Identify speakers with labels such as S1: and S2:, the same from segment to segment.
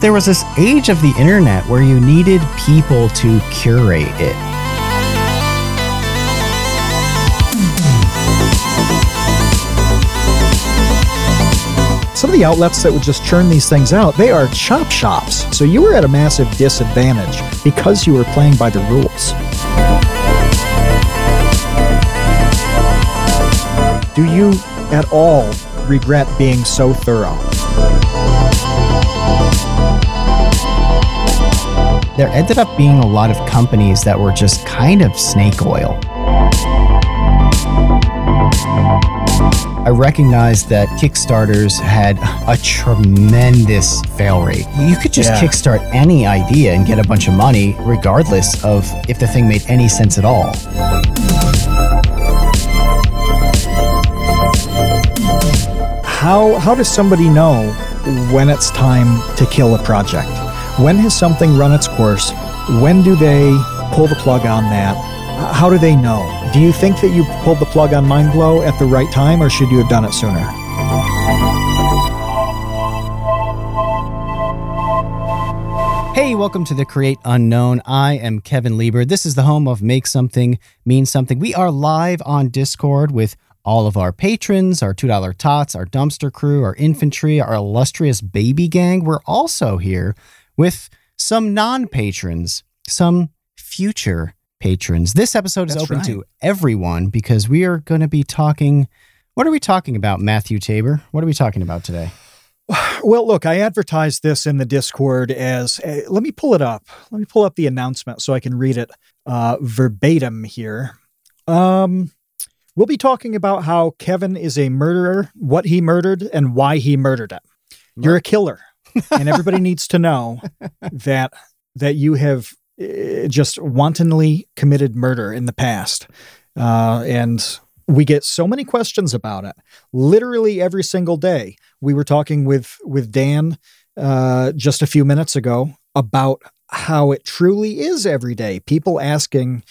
S1: There was this age of the internet where you needed people to curate it.
S2: Some of the outlets that would just churn these things out, they are chop shops. So you were at a massive disadvantage because you were playing by the rules. Do you at all regret being so thorough?
S1: There ended up being a lot of companies that were just kind of snake oil. I recognized that Kickstarters had a tremendous fail rate. You could just
S2: Yeah.
S1: kickstart any idea and get a bunch of money, regardless of if the thing made any sense at all.
S2: How how does somebody know when it's time to kill a project? When has something run its course? When do they pull the plug on that? How do they know? Do you think that you pulled the plug on Mindblow at the right time, or should you have done it sooner?
S1: Hey, welcome to the Create Unknown. I am Kevin Lieber. This is the home of Make Something Mean Something. We are live on Discord with all of our patrons, our $2 tots, our dumpster crew, our infantry, our illustrious baby gang. We're also here with some non patrons, some future patrons. This episode is
S2: That's
S1: open
S2: right.
S1: to everyone because we are going to be talking. What are we talking about, Matthew Tabor? What are we talking about today?
S2: Well, look, I advertised this in the Discord as uh, let me pull it up. Let me pull up the announcement so I can read it uh, verbatim here. Um, we'll be talking about how Kevin is a murderer, what he murdered, and why he murdered him. You're a killer, and everybody needs to know that that you have uh, just wantonly committed murder in the past, uh, and we get so many questions about it. Literally every single day we were talking with with Dan uh, just a few minutes ago about how it truly is every day. People asking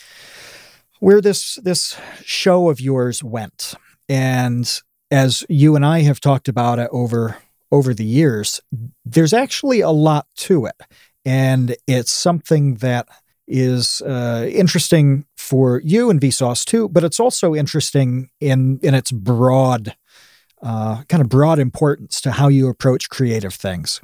S2: where this this show of yours went, and as you and I have talked about it over over the years, there's actually a lot to it, and it's something that is uh, interesting for you and Vsauce 2, but it's also interesting in in its broad uh, kind of broad importance to how you approach creative things.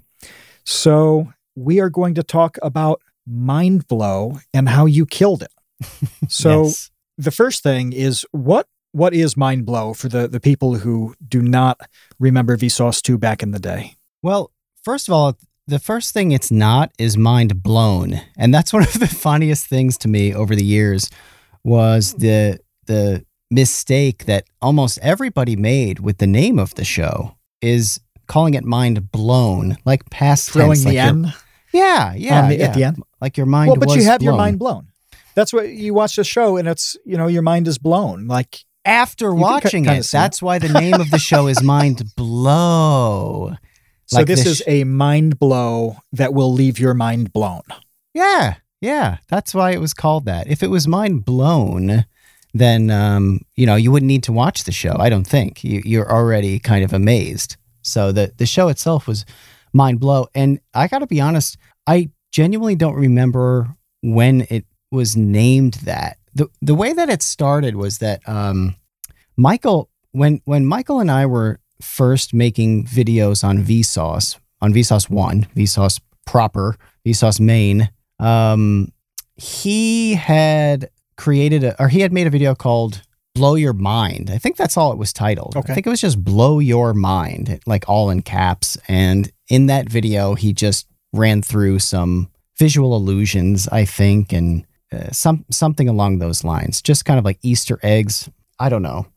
S2: So we are going to talk about mind blow and how you killed it. So
S1: Yes.
S2: the first thing is what what is mind blow for the the people who do not remember Vsauce 2 back in the day.
S1: Well, first of all, the first thing it's not is mind blown. And that's one of the funniest things to me over the years was the the mistake that almost everybody made with the name of the show is calling it mind blown, like past
S2: Throwing
S1: tense,
S2: the
S1: like your-
S2: N
S1: Yeah, yeah,
S2: on the,
S1: yeah.
S2: at the end.
S1: Like your mind
S2: Well, but you
S1: was
S2: have your mind blown. That's what you watch the show and it's, you know, your mind is blown. Like
S1: after watching it. That's why the name of the show is Mind Blow.
S2: so
S1: Like
S2: this
S1: the
S2: is a mind blow that will leave your mind blown.
S1: Yeah, yeah. That's why it was called that. If it was mind blown, then um, you know you wouldn't need to watch the show. I don't think you, you're already kind of amazed. So the the show itself was mind blow, and I got to be honest, I genuinely don't remember when it was named that. The The way that it started was that um, Michael, when when Michael and I were first making videos on Vsauce, on Vsauce One, Vsauce proper, Vsauce main, um, he had created a, or he had made a video called "Blow Your Mind." I think that's all it was titled.
S2: Okay.
S1: I think it was just "Blow Your Mind," like all in caps. And in that video, he just ran through some visual illusions, I think, and uh, some something along those lines, just kind of like Easter eggs. I don't know.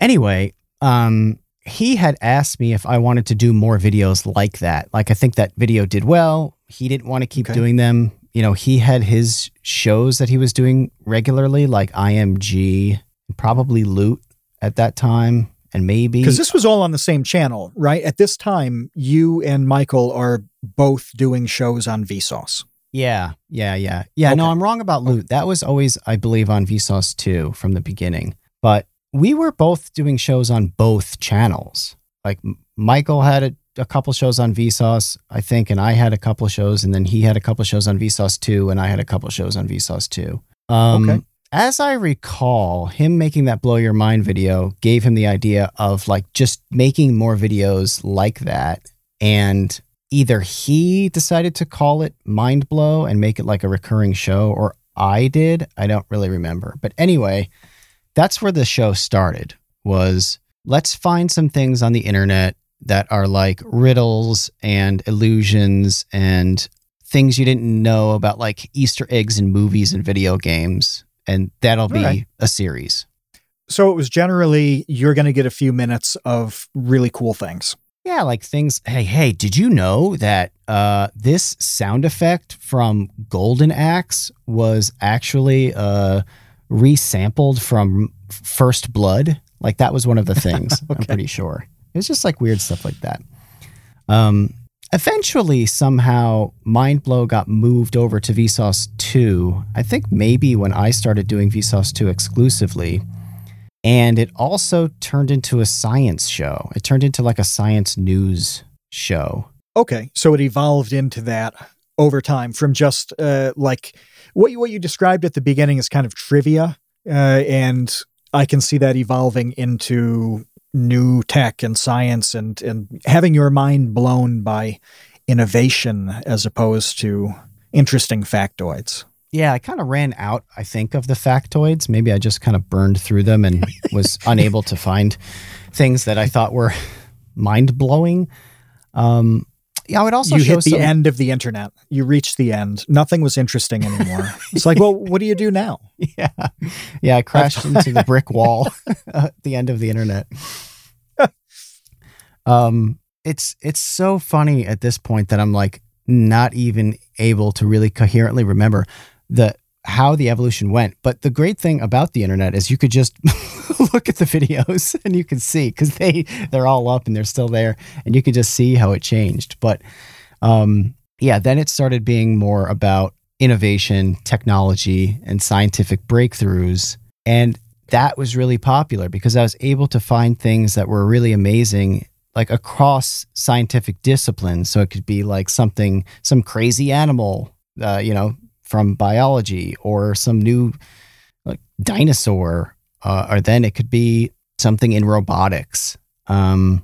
S1: Anyway, um, he had asked me if I wanted to do more videos like that. Like I think that video did well. He didn't want to keep
S2: Okay.
S1: doing them. You know, he had his shows that he was doing regularly, like IMG, probably Loot at that time, and maybe
S2: Because this was all on the same channel, right? At this time, you and Michael are both doing shows on Vsauce.
S1: Yeah, yeah, yeah. Yeah, no, I'm wrong about loot. That was always, I believe, on Vsauce 2 from the beginning. But we were both doing shows on both channels. Like Michael had a a couple shows on Vsauce, I think, and I had a couple shows, and then he had a couple shows on Vsauce 2, and I had a couple shows on Vsauce 2. Um,
S2: Okay.
S1: As I recall, him making that blow your mind video gave him the idea of like just making more videos like that, and either he decided to call it Mind Blow and make it like a recurring show, or I did. I don't really remember, but anyway, that's where the show started. Was let's find some things on the internet that are like riddles and illusions and things you didn't know about like Easter eggs in movies and video games. And that'll be
S2: Alright.
S1: a series.
S2: So it was generally you're going to get a few minutes of really cool things.
S1: Yeah, like things. Hey, hey, did you know that uh, this sound effect from Golden Axe was actually uh, resampled from First Blood? Like that was one of the things. I'm pretty sure. It was just like weird stuff like that. Um, eventually, somehow, Mind Blow got moved over to Vsauce 2. I think maybe when I started doing Vsauce 2 exclusively. And it also turned into a science show. It turned into like a science news show.
S2: Okay, so it evolved into that over time from just uh, like what you, what you described at the beginning is kind of trivia, uh, and I can see that evolving into new tech and science and and having your mind blown by innovation as opposed to interesting factoids.
S1: Yeah, I kind of ran out, I think, of the factoids. Maybe I just kind of burned through them and was unable to find things that I thought were mind blowing. Um, yeah, I would also
S2: you hit the
S1: some,
S2: end of the internet. You reached the end. Nothing was interesting anymore. it's like, well, what do you do now?
S1: Yeah, yeah, I crashed into the brick wall at the end of the internet. um, it's it's so funny at this point that I'm like not even able to really coherently remember the how the evolution went. But the great thing about the internet is you could just look at the videos and you can see because they they're all up and they're still there, and you can just see how it changed. But um, yeah, then it started being more about innovation, technology, and scientific breakthroughs. And that was really popular because I was able to find things that were really amazing, like across scientific disciplines. So it could be like something, some crazy animal, uh, you know, from biology or some new like dinosaur. Uh, or then it could be something in robotics um,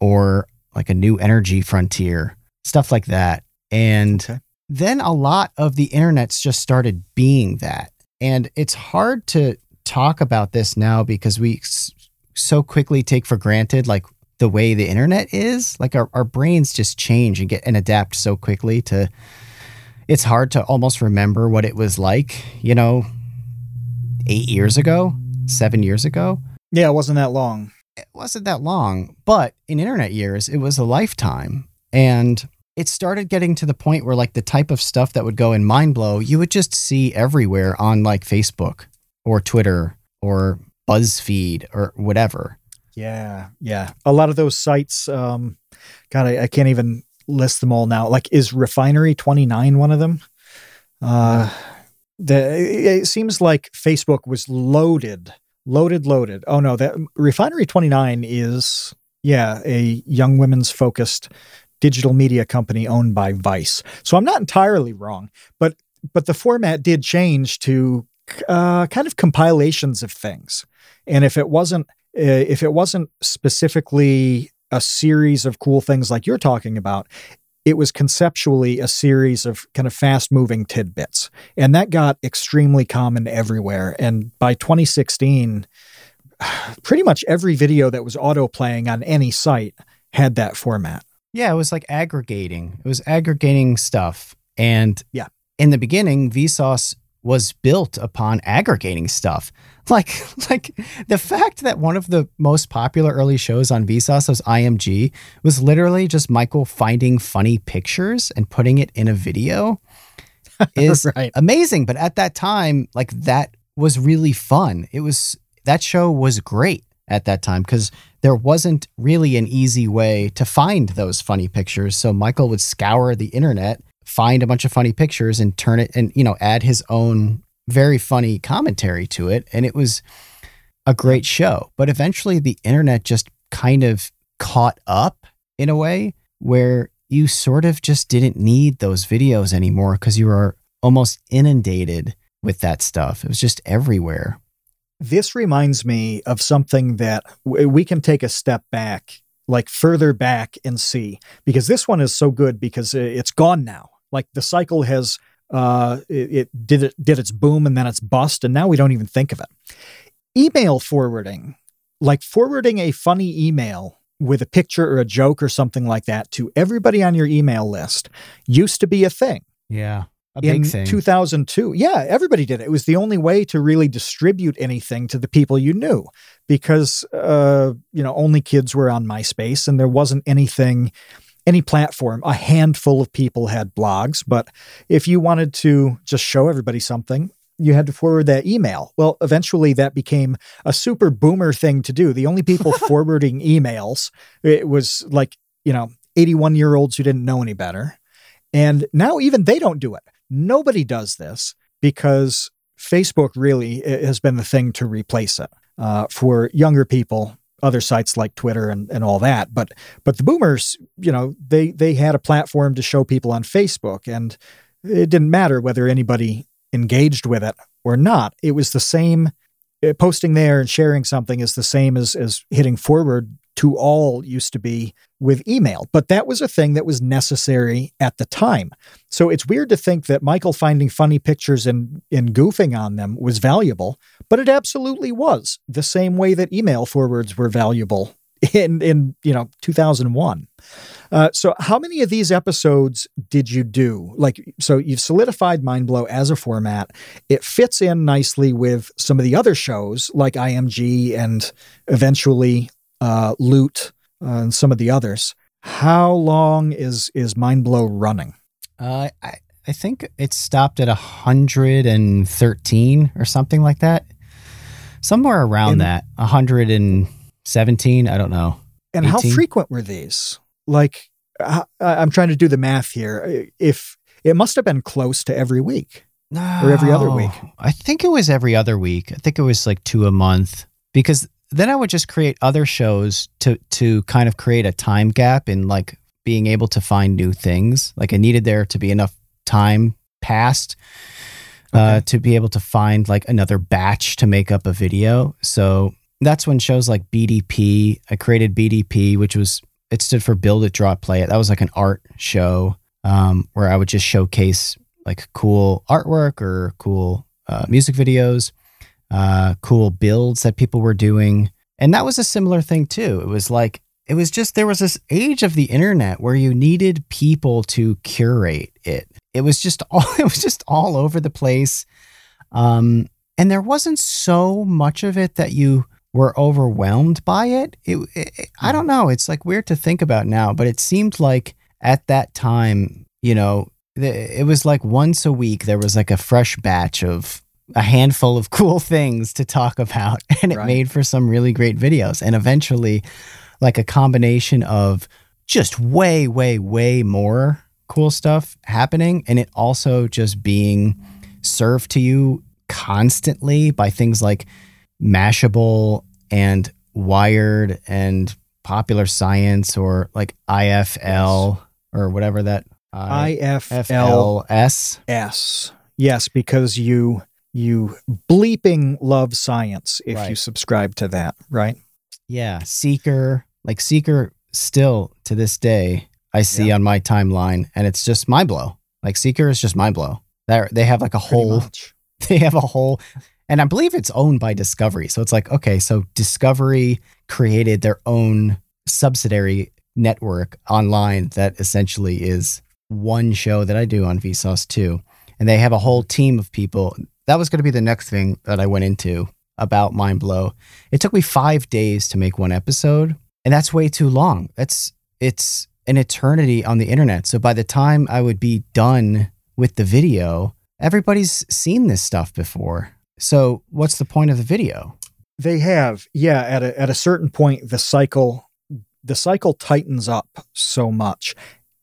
S1: or like a new energy frontier, stuff like that. And
S2: Okay.
S1: then a lot of the internet's just started being that. And it's hard to talk about this now because we s- so quickly take for granted like the way the internet is. Like our, our brains just change and get and adapt so quickly to it's hard to almost remember what it was like, you know, eight years ago, seven years ago
S2: Yeah, it wasn't that long.
S1: it wasn't that long, but in internet years, it was a lifetime. And it started getting to the point where, like, the type of stuff that would go in Mind Blow, you would just see everywhere on, like, Facebook or Twitter or BuzzFeed or whatever.
S2: Yeah, yeah. A lot of those sites, um, God, I, I can't even list them all now. Like, is Refinery 29 one of them? Uh, the, it seems like Facebook was loaded, loaded, loaded. Oh, no, that Refinery 29 is, yeah, a young women's focused digital media company owned by Vice. So I'm not entirely wrong, but but the format did change to uh, kind of compilations of things. And if it wasn't uh, if it wasn't specifically a series of cool things like you're talking about, it was conceptually a series of kind of fast moving tidbits. And that got extremely common everywhere. And by 2016, pretty much every video that was auto playing on any site had that format.
S1: Yeah, it was like aggregating. It was aggregating stuff. And
S2: Yeah.
S1: in the beginning, Vsauce was built upon aggregating stuff. Like, like the fact that one of the most popular early shows on Vsauce was IMG was literally just Michael finding funny pictures and putting it in a video is
S2: Right.
S1: amazing. But at that time, like that was really fun. It was that show was great at that time because there wasn't really an easy way to find those funny pictures. So Michael would scour the internet, find a bunch of funny pictures, and turn it and you know add his own very funny commentary to it, and it was a great show. But eventually, the internet just kind of caught up in a way where you sort of just didn't need those videos anymore because you were almost inundated with that stuff. It was just everywhere.
S2: This reminds me of something that we can take a step back, like further back and see, because this one is so good because uh, it's gone now. Like the cycle has, uh, it, it did it did its boom and then it's bust, and now we don't even think of it. Email forwarding, like forwarding a funny email with a picture or a joke or something like that to everybody on your email list, used to be a thing.
S1: Yeah A
S2: in 2002. Yeah, everybody did it. It was the only way to really distribute anything to the people you knew because, uh, you know, only kids were on MySpace and there wasn't anything, any platform. A handful of people had blogs, but if you wanted to just show everybody something, you had to forward that email. Well, eventually that became a super boomer thing to do. The only people forwarding emails, it was like, you know, 81 year olds who didn't know any better. And now even they don't do it. Nobody does this because Facebook really has been the thing to replace it uh, for younger people. Other sites like Twitter and, and all that, but but the boomers, you know, they they had a platform to show people on Facebook, and it didn't matter whether anybody engaged with it or not. It was the same. Uh, posting there and sharing something is the same as as hitting forward to all used to be with email. But that was a thing that was necessary at the time. So it's weird to think that Michael finding funny pictures and, and goofing on them was valuable, but it absolutely was, the same way that email forwards were valuable in, in you know, 2001. Uh, so how many of these episodes did you do? Like, so you've solidified Mindblow as a format. It fits in nicely with some of the other shows like IMG and eventually uh, Loot, uh, and some of the others. How long is is Mind Blow running?
S1: Uh, I I think it stopped at hundred and thirteen or something like that, somewhere around In, that. hundred and seventeen. I don't know.
S2: And 18? how frequent were these? Like, I'm trying to do the math here. If it must have been close to every week no, or every other week.
S1: I think it was every other week. I think it was like two a month because then I would just create other shows to to kind of create a time gap in like being able to find new things. Like I needed there to be enough time passed uh, okay. uh, to be able to find like another batch to make up a video. So that's when shows like BDP. I created BDP, which was it stood for Build It, Draw It, Play It. That was like an art show um, where I would just showcase like cool artwork or cool uh, music videos uh, cool builds that people were doing. And that was a similar thing too. It was like, it was just, there was this age of the internet where you needed people to curate it. It was just all, it was just all over the place. Um, and there wasn't so much of it that you were overwhelmed by it. It, it. I don't know. It's like weird to think about now, but it seemed like at that time, you know, it was like once a week there was like a fresh batch of a handful of cool things to talk about and it right. made for some really great videos and eventually like a combination of just way way way more cool stuff happening and it also just being served to you constantly by things like mashable and wired and popular science or like ifl yes. or whatever that
S2: ifl s yes because you you bleeping love science if right. you subscribe to that, right?
S1: Yeah, Seeker, like Seeker still to this day I see yeah. on my timeline and it's just mind blow. Like Seeker is just mind blow. They they have like a Pretty whole much. they have a whole and I believe it's owned by Discovery. So it's like okay, so Discovery created their own subsidiary network online that essentially is one show that I do on Vsauce 2. And they have a whole team of people that was going to be the next thing that I went into about Mind Blow. It took me five days to make one episode, and that's way too long. That's it's an eternity on the internet. So by the time I would be done with the video, everybody's seen this stuff before. So what's the point of the video?
S2: They have, yeah. At a at a certain point, the cycle the cycle tightens up so much,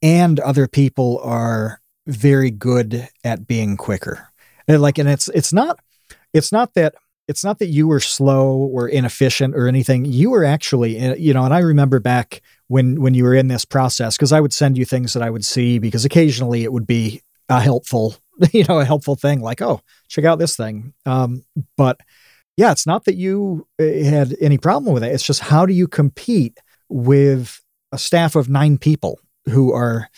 S2: and other people are very good at being quicker. And like, and it's it's not it's not that it's not that you were slow or inefficient or anything. You were actually, eh, you know, and I remember back when when you were in this process because I would send you things that I would see because occasionally it would be a helpful you know a helpful thing like oh check out this thing um, but yeah it's not that you uh, had any problem with it it's just how do you compete with a staff of nine people who are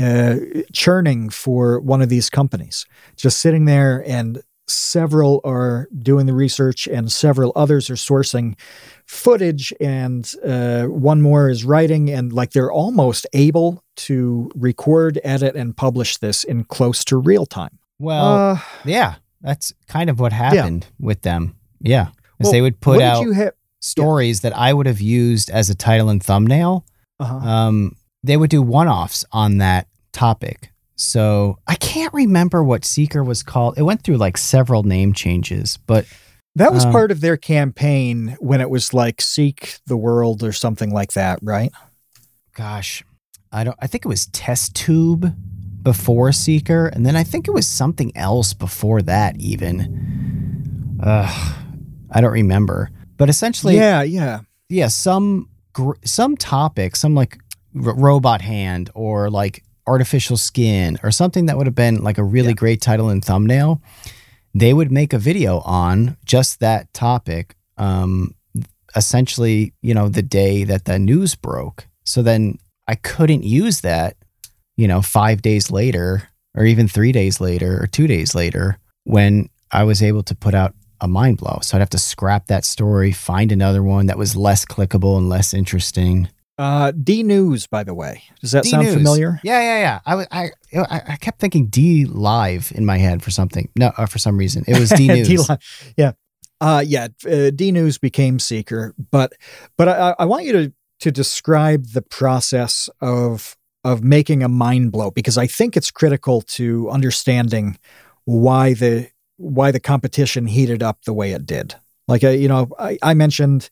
S2: uh, churning for one of these companies just sitting there and several are doing the research and several others are sourcing footage and uh, one more is writing and like they're almost able to record edit and publish this in close to real time
S1: Well,
S2: uh,
S1: yeah, that's kind of what happened with them. yeah
S2: well,
S1: they would put out
S2: have
S1: stories that I would have used as a title and thumbnail.
S2: uh-huh.
S1: Um, they would do one offs on that topic. So I can't remember what Seeker was called. It went through like several name changes, but
S2: that was
S1: um,
S2: part of their campaign when it was like seek the world or something like that right
S1: gosh, I don't. I think it was Test Tube before Seeker, and then I think it was something else before that. Even, Ugh, I don't remember. But essentially,
S2: yeah yeah
S1: yeah, some gr- some topic, some like r- robot hand or like artificial skin or something that would have been like a really
S2: Yeah.
S1: great title and thumbnail. They would make a video on just that topic. Um, essentially, you know, the day that the news broke. So then I couldn't use that, you know, five days later or even three days later or two days later when I was able to put out a mind blow. So I'd have to scrap that story, find another one that was less clickable and less interesting.
S2: Uh d news by the way does that sound
S1: D-News.
S2: familiar
S1: Yeah, yeah, yeah. I, was- I, I, I kept thinking D Live in my head for something. No, uh, for some reason it was D News.
S2: D-Line. yeah. Uh, yeah. Uh, D News became Seeker, but but I, I want you to to describe the process of of making a mind blow because I think it's critical to understanding why the why the competition heated up the way it did. Like uh, you know, I, I mentioned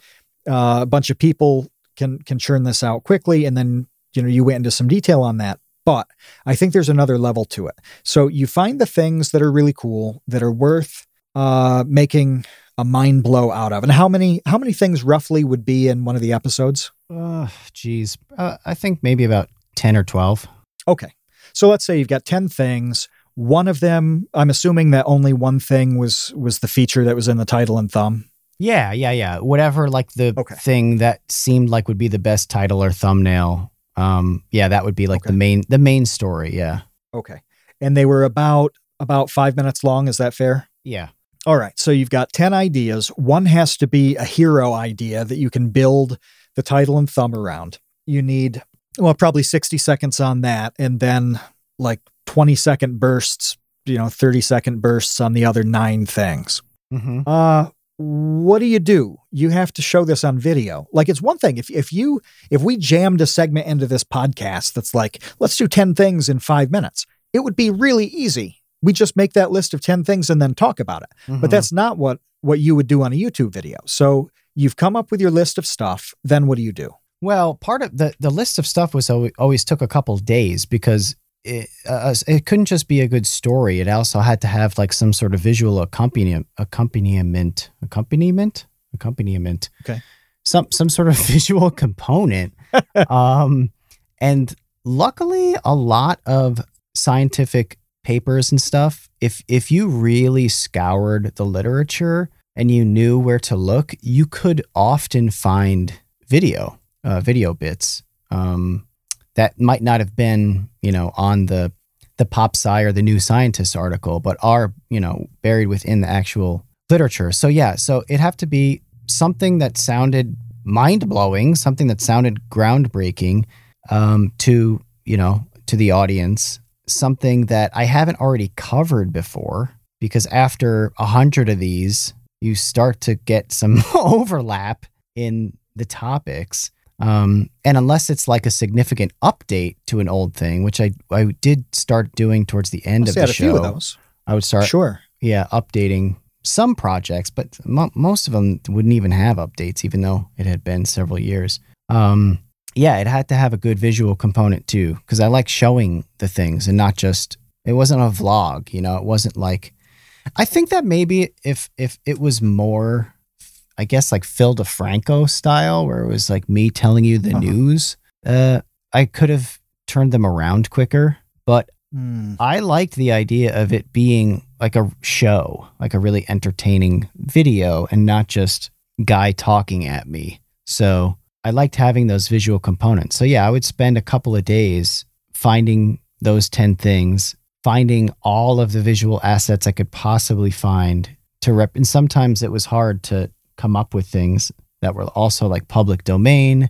S2: uh, a bunch of people can can churn this out quickly, and then you know you went into some detail on that. But I think there's another level to it. So you find the things that are really cool that are worth uh, making a mind blow out of. And how many how many things roughly would be in one of the episodes?
S1: Uh, geez, uh, I think maybe about ten or twelve.
S2: Okay. So let's say you've got 10 things. One of them, I'm assuming that only one thing was was the feature that was in the title and thumb.
S1: Yeah, yeah, yeah. Whatever, like the
S2: Okay.
S1: thing that seemed like would be the best title or thumbnail. Um, yeah, that would be like
S2: Okay.
S1: the main the main story. Yeah,
S2: Okay. And they were about about 5 minutes long, is that fair?
S1: yeah.
S2: All right. So you've got 10 ideas. One has to be a hero idea that you can build the title and thumb around. You need, well, probably 60 seconds on that. And then like 20 second bursts, you know, 30 second bursts on the other nine things.
S1: Mm-hmm.
S2: Uh, what do you do? You have to show this on video. Like it's one thing if if you if we jammed a segment into this podcast that's like, let's do 10 things in 5 minutes. It would be really easy. We just make that list of 10 things and then talk about it.
S1: Mm-hmm.
S2: But that's not what what you would do on a YouTube video. So you've come up with your list of stuff, then what do you do?
S1: Well, part of the the list of stuff was always, always took a couple days because it uh, it couldn't just be a good story. It also had to have like some sort of visual accompaniment, accompaniment, accompaniment, accompaniment.
S2: Okay.
S1: Some some sort of visual component. um, and luckily, a lot of scientific papers and stuff. If if you really scoured the literature and you knew where to look, you could often find video uh, video bits um, that might not have been, you know, on the the pop sci or the new scientist article, but are, you know, buried within the actual literature. So yeah, so it'd have to be something that sounded mind blowing, something that sounded groundbreaking um, to, you know, to the audience, something that I haven't already covered before. Because after a hundred of these, you start to get some overlap in the topics. Um, and unless it's like a significant update to an old thing, which I I did start doing towards the end
S2: I'll
S1: of the
S2: out a few
S1: show,
S2: of those.
S1: I would start
S2: Sure.
S1: yeah updating some projects, but mo- most of them wouldn't even have updates, even though it had been several years. Um, yeah, it had to have a good visual component too, because I like showing the things and not just. It wasn't a vlog, you know. It wasn't like. I think that maybe if if it was more, I guess like Phil DeFranco style, where it was like me telling you the
S2: Uh-huh.
S1: news, uh, I could have turned them around quicker, but
S2: Hmm.
S1: I liked the idea of it being like a show, like a really entertaining video and not just guy talking at me. So I liked having those visual components. So yeah, I would spend a couple of days finding those 10 things, finding all of the visual assets I could possibly find to rep. And sometimes it was hard to come up with things that were also like public domain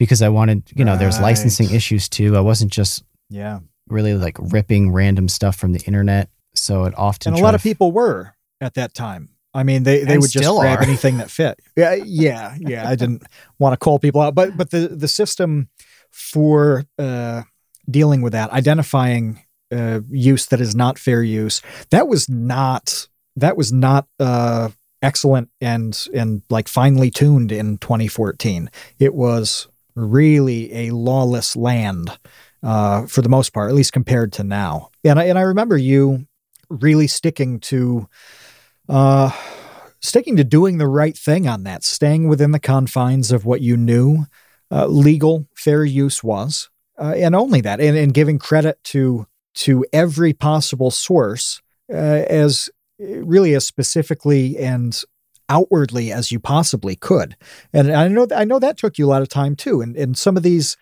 S1: because I wanted, you know, there's licensing issues too. I wasn't just
S2: Yeah.
S1: really like ripping random stuff from the internet. So it often
S2: and a lot of people were at that time. I mean, they, they would just grab
S1: are.
S2: anything that fit. Yeah, yeah, yeah. I didn't want to call people out, but but the the system for uh, dealing with that, identifying uh, use that is not fair use, that was not that was not uh, excellent and and like finely tuned in 2014. It was really a lawless land uh, for the most part, at least compared to now. And I, and I remember you really sticking to uh, sticking to doing the right thing on that, staying within the confines of what you knew uh, legal fair use was, uh, and only that, and, and giving credit to to every possible source uh, as really as specifically and outwardly as you possibly could. And I know I know that took you a lot of time too. And and some of these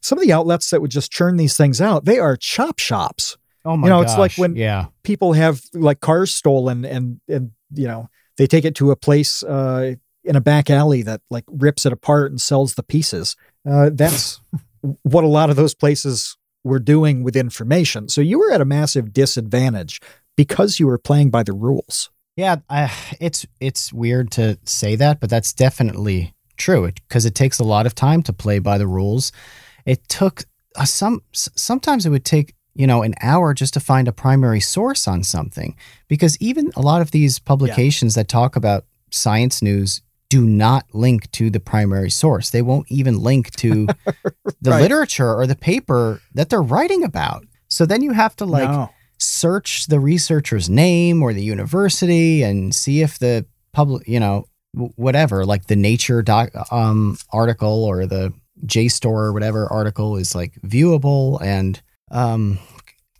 S2: some of the outlets that would just churn these things out, they are chop shops
S1: oh my
S2: you know, it's like when-
S1: yeah,
S2: people have like cars stolen and and you know they take it to a place uh, in a back alley that like rips it apart and sells the pieces. Uh, that's what a lot of those places were doing with information. So you were at a massive disadvantage because you were playing by the rules.
S1: yeah. I, it's it's weird to say that, but that's definitely true because it, takes a lot of time to play by the rules. It took uh, some sometimes it would take you know an hour just to find a primary source on something because even a lot of these publications that talk about science news do not link to the primary source. They won't even link to the
S2: Right.
S1: literature or the paper that they're writing about. So then you have to like
S2: No.
S1: Search the researcher's name or the university and see if the public, you know, whatever, like the Nature doc, um, article or the JSTOR or whatever article is like viewable and, um,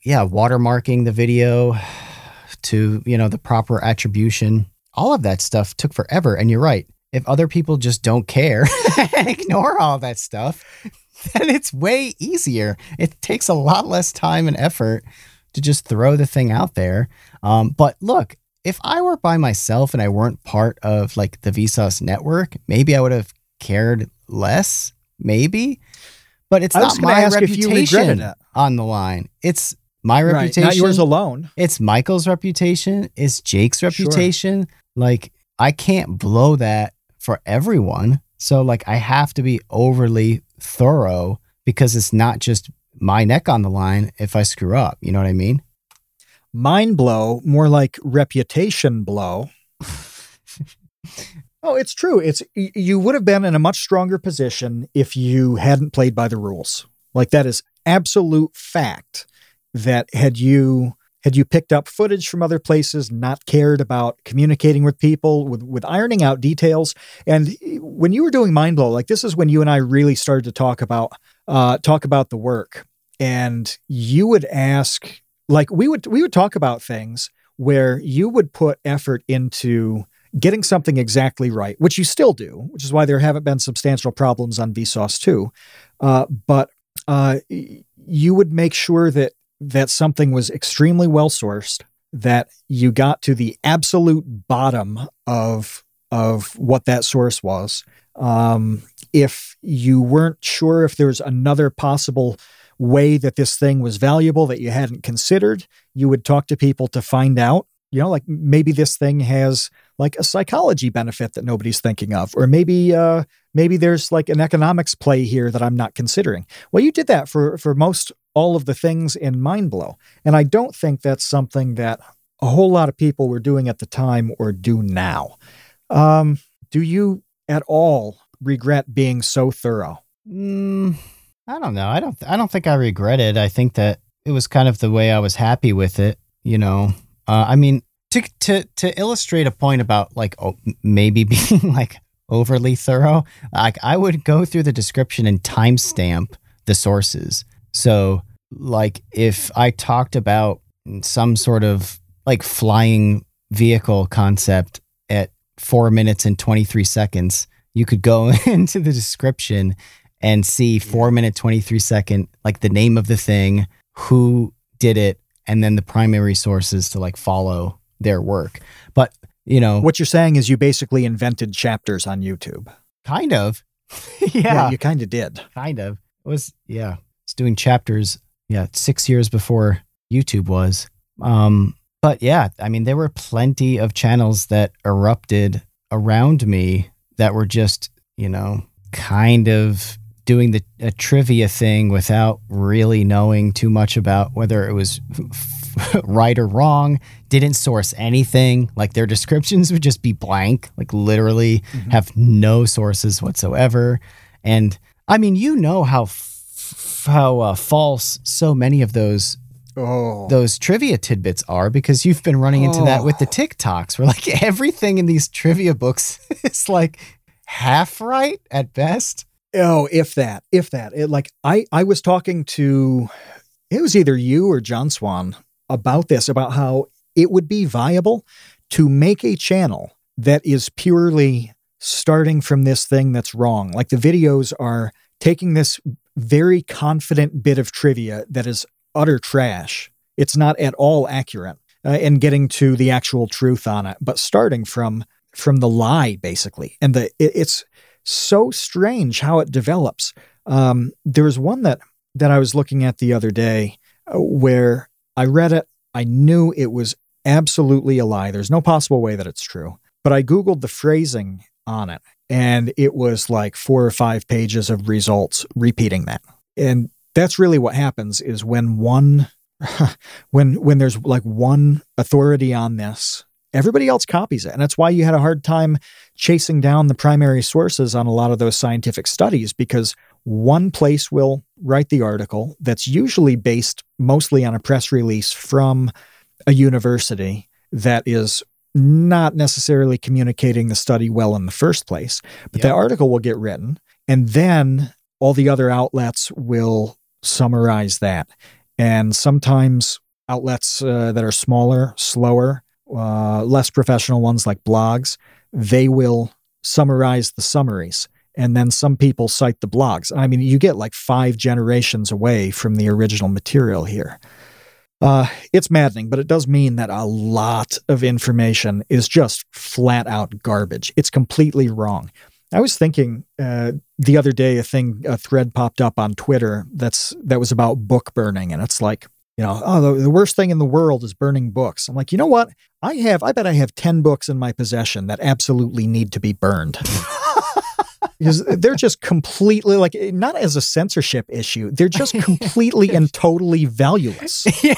S1: yeah, watermarking the video to, you know, the proper attribution. All of that stuff took forever. And you're right. If other people just don't care and ignore all that stuff, then it's way easier. It takes a lot less time and effort to just throw the thing out there. Um, but look, if I were by myself and I weren't part of like the Vsauce network, maybe I would have cared less. Maybe, but it's not my
S2: ask if you regretted
S1: reputation on the line. It's my
S2: Right.
S1: reputation.
S2: Not yours alone.
S1: It's Michael's reputation. It's Jake's
S2: Sure.
S1: reputation. Like I can't blow that for everyone. So like I have to be overly thorough because it's not just my neck on the line if I screw up. You know what I mean?
S2: Mind blow, more like reputation blow. oh, it's true. It's you would have been in a much stronger position if you hadn't played by the rules. Like that is absolute fact that had you had you picked up footage from other places, not cared about communicating with people, with with ironing out details, and when you were doing mind blow, like this is when you and I really started to talk about uh, talk about the work, and you would ask like we would we would talk about things where you would put effort into getting something exactly right, which you still do, which is why there haven't been substantial problems on Vsauce 2. Uh, but uh, you would make sure that that something was extremely well sourced, that you got to the absolute bottom of of what that source was. Um, if you weren't sure if there was another possible way that this thing was valuable that you hadn't considered, you would talk to people to find out. You know, like maybe this thing has like a psychology benefit that nobody's thinking of, or maybe uh, maybe there's like an economics play here that I'm not considering. Well, you did that for for most all of the things in Mind Blow, and I don't think that's something that a whole lot of people were doing at the time or do now. Um, do you at all regret being so thorough?
S1: Mm, I don't know. I don't. I don't think I regret it. I think that it was kind of the way I was happy with it. You know. Uh, I mean, to to to illustrate a point about like oh, maybe being like overly thorough. Like I would go through the description and timestamp the sources. So like if I talked about some sort of like flying vehicle concept at four minutes and 23 seconds, you could go into the description and see four minute, 23 second, like the name of the thing, who did it, and then the primary sources to like follow their work. But, you know,
S2: What you're saying is you basically invented chapters on YouTube.
S1: kind of. yeah,
S2: you kind of did.
S1: kind of. It was, yeah, it's doing chapters, yeah, six years before YouTube was. Um, but yeah, I mean, there were plenty of channels that erupted around me that were just, you know, kind of doing the a trivia thing without really knowing too much about whether it was right or wrong. Didn't source anything. Like their descriptions would just be blank, like literally
S2: Mhm.
S1: have no sources whatsoever. And I mean, you know how f- how uh, false so many of those
S2: Oh,
S1: those trivia tidbits are because you've been running into that with the
S2: Oh.
S1: TikToks where like everything in these trivia books is like half right at best.
S2: oh, if that, if that. It, like I, I was talking to, it was either you or John Swan about this, about how it would be viable to make a channel that is purely starting from this thing that's wrong. Like the videos are taking this very confident bit of trivia that is utter trash. It's not at all accurate, uh, and getting to the actual truth on it, but starting from from the lie basically. And the it, it's so strange how it develops. Um, there was one that that I was looking at the other day uh, where I read it. I knew it was absolutely a lie. There's no possible way that it's true. But I Googled the phrasing on it, and it was like four or five pages of results repeating that. And that's really what happens is when one when when there's like one authority on this, everybody else copies it. And that's why you had a hard time chasing down the primary sources on a lot of those scientific studies because one place will write the article that's usually based mostly on a press release from a university that is not necessarily communicating the study well in the first place. But the
S1: Yep.
S2: article will get written, and then all the other outlets will summarize that. And sometimes outlets uh, that are smaller, slower, uh, less professional ones like blogs, they will summarize the summaries. And then some people cite the blogs. I mean, you get like five generations away from the original material here. Uh, it's maddening, but it does mean that a lot of information is just flat out garbage. It's completely wrong. I was thinking uh, the other day, a thing, a thread popped up on Twitter that's that was about book burning, and it's like, you know, oh, the, the worst thing in the world is burning books. I'm like, you know what? I have, I bet I have ten books in my possession that absolutely need to be burned because they're just completely like eh, not as a censorship issue. They're just completely and totally valueless.
S1: yeah.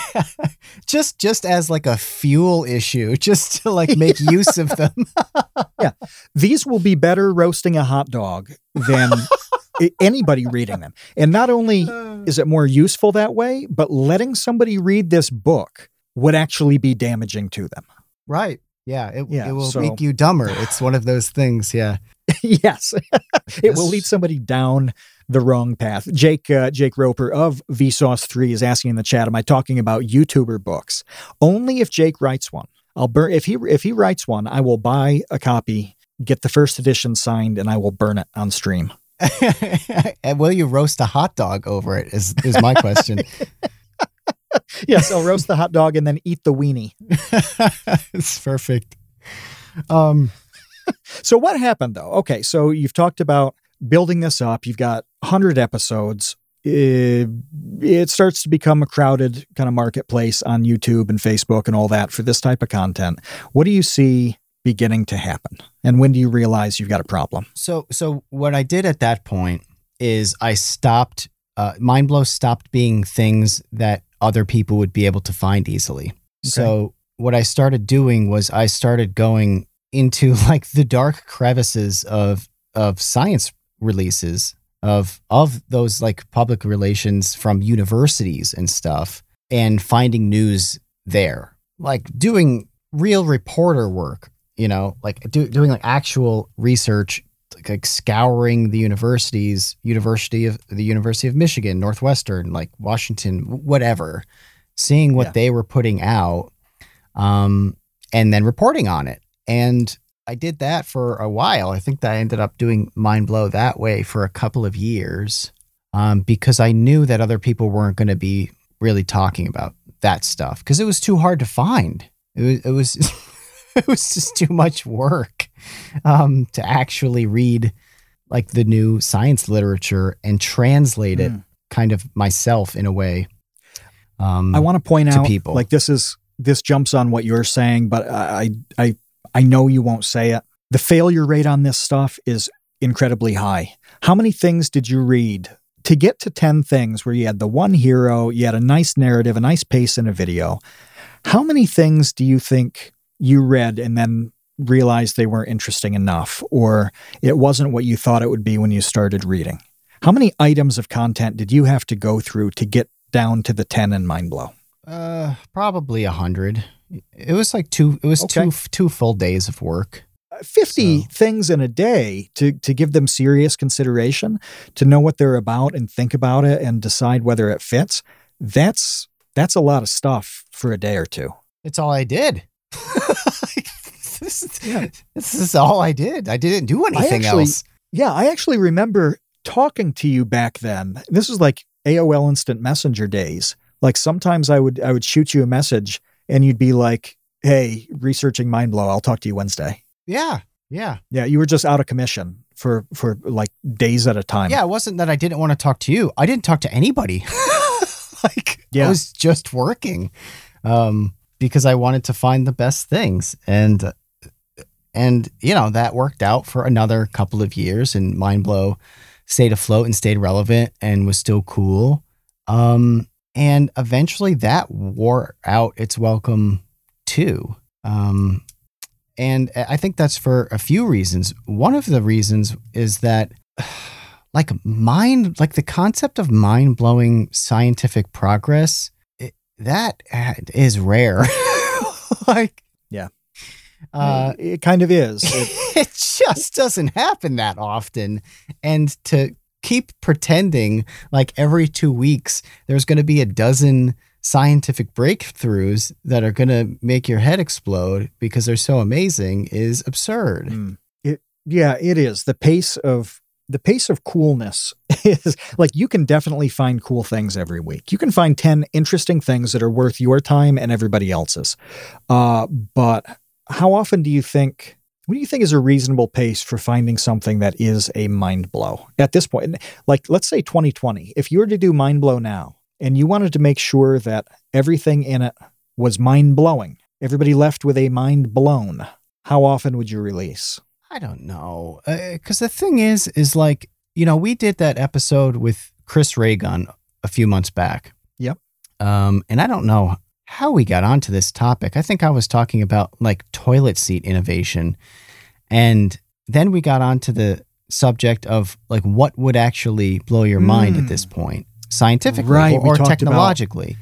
S1: Just just as like a fuel issue, just to like make use of them.
S2: Yeah, these will be better roasting a hot dog than anybody reading them. And not only is it more useful that way, but letting somebody read this book would actually be damaging to them.
S1: right. Yeah, it,
S2: Yeah,
S1: it will
S2: so-
S1: make you dumber. It's one of those things, yeah.
S2: yes, it will lead somebody down the wrong path. Jake uh, Jake Roper of Vsauce Three is asking in the chat, "Am I talking about YouTuber books? Only if Jake writes one. I'll burn if he if he writes one. I will buy a copy, get the first edition signed, and I will burn it on stream.
S1: and will you roast a hot dog over it? Is is my question.
S2: yes, I'll roast the hot dog and then eat the weenie.
S1: it's perfect. Um,
S2: So what happened though? Okay, so you've talked about building this up. You've got 100 episodes. It, it starts to become a crowded kind of marketplace on YouTube and Facebook and all that for this type of content. What do you see beginning to happen? And when do you realize you've got a problem?
S1: so so what I did at that point is I stopped. Uh, Mindblow stopped being things that other people would be able to find easily. So what I started doing was I started going into like the dark crevices of of science releases of of those like public relations from universities and stuff and finding news there like doing real reporter work you know like do, doing like actual research like scouring the universities, University of the University of Michigan, Northwestern, like Washington, whatever, seeing what
S2: Yeah.
S1: they were putting out, um, and then reporting on it. And I did that for a while. I think that I ended up doing Mind Blow that way for a couple of years, um, because I knew that other people weren't going to be really talking about that stuff because it was too hard to find. It was it was it was just too much work um, to actually read like the new science literature and translate it
S2: Mm.
S1: kind of myself in a way. Um,
S2: I want to point
S1: to
S2: out,
S1: people.
S2: like this is this jumps on what you're saying, but I I I know you won't say it. The failure rate on this stuff is incredibly high. How many things did you read to get to ten things where you had the one hero, you had a nice narrative, a nice pace in a video? How many things do you think you read and then realized they weren't interesting enough, or it wasn't what you thought it would be when you started reading? How many items of content did you have to go through to get down to the 10 in Mind Blow?
S1: uh, probably a hundred. It was like two. It was
S2: Okay.
S1: two two full days of work.
S2: 50
S1: So-
S2: things in a day to, to give them serious consideration, to know what they're about and think about it and decide whether it fits. That's that's a lot of stuff for a day or two.
S1: It's all I did. this, is,
S2: Yeah.
S1: this is all I did. I didn't do anything
S2: actually-
S1: else.
S2: Yeah, I actually remember talking to you back then. This was like AOL Instant Messenger days. Like sometimes I would I would shoot you a message and you'd be like, "Hey, researching Mind Blow. I'll talk to you Wednesday."
S1: Yeah, yeah,
S2: Yeah, you were just out of commission for for like days at a time.
S1: yeah. It wasn't that I didn't want to talk to you. I didn't talk to anybody. like
S2: Yeah.
S1: I was just working, um, because I wanted to find the best things, and and you know that worked out for another couple of years, and Mind Blow stayed afloat and stayed relevant and was still cool. Um, and eventually that wore out its welcome too. Um, and I think that's for a few reasons. One of the reasons is that, like, mind, like the concept of mind blowing scientific progress, that is rare. like,
S2: Yeah.
S1: Uh,
S2: it kind of is. It-
S1: it just doesn't happen that often. And to keep pretending like every two weeks there's going to be a dozen scientific breakthroughs that are going to make your head explode because they're so amazing is absurd.
S2: Mm. It yeah, it is. The pace of the pace of coolness is like you can definitely find cool things every week. You can find 10 interesting things that are worth your time and everybody else's. Uh, but how often do you think what do you think is a reasonable pace for finding something that is a mind blow at this point? Like, let's say 2020. If you were to do mind blow now and you wanted to make sure that everything in it was mind blowing, everybody left with a mind blown, how often would you release?
S1: I don't know. Because the thing is, is like, you know, we did that episode with Chris Raygun a few months back.
S2: Yep.
S1: Um, and I don't know how we got onto this topic. I think I was talking about like toilet seat innovation. And then we got onto the subject of like what would actually blow your mind at this point, scientifically
S2: Right,
S1: or, or
S2: talked about-
S1: technologically.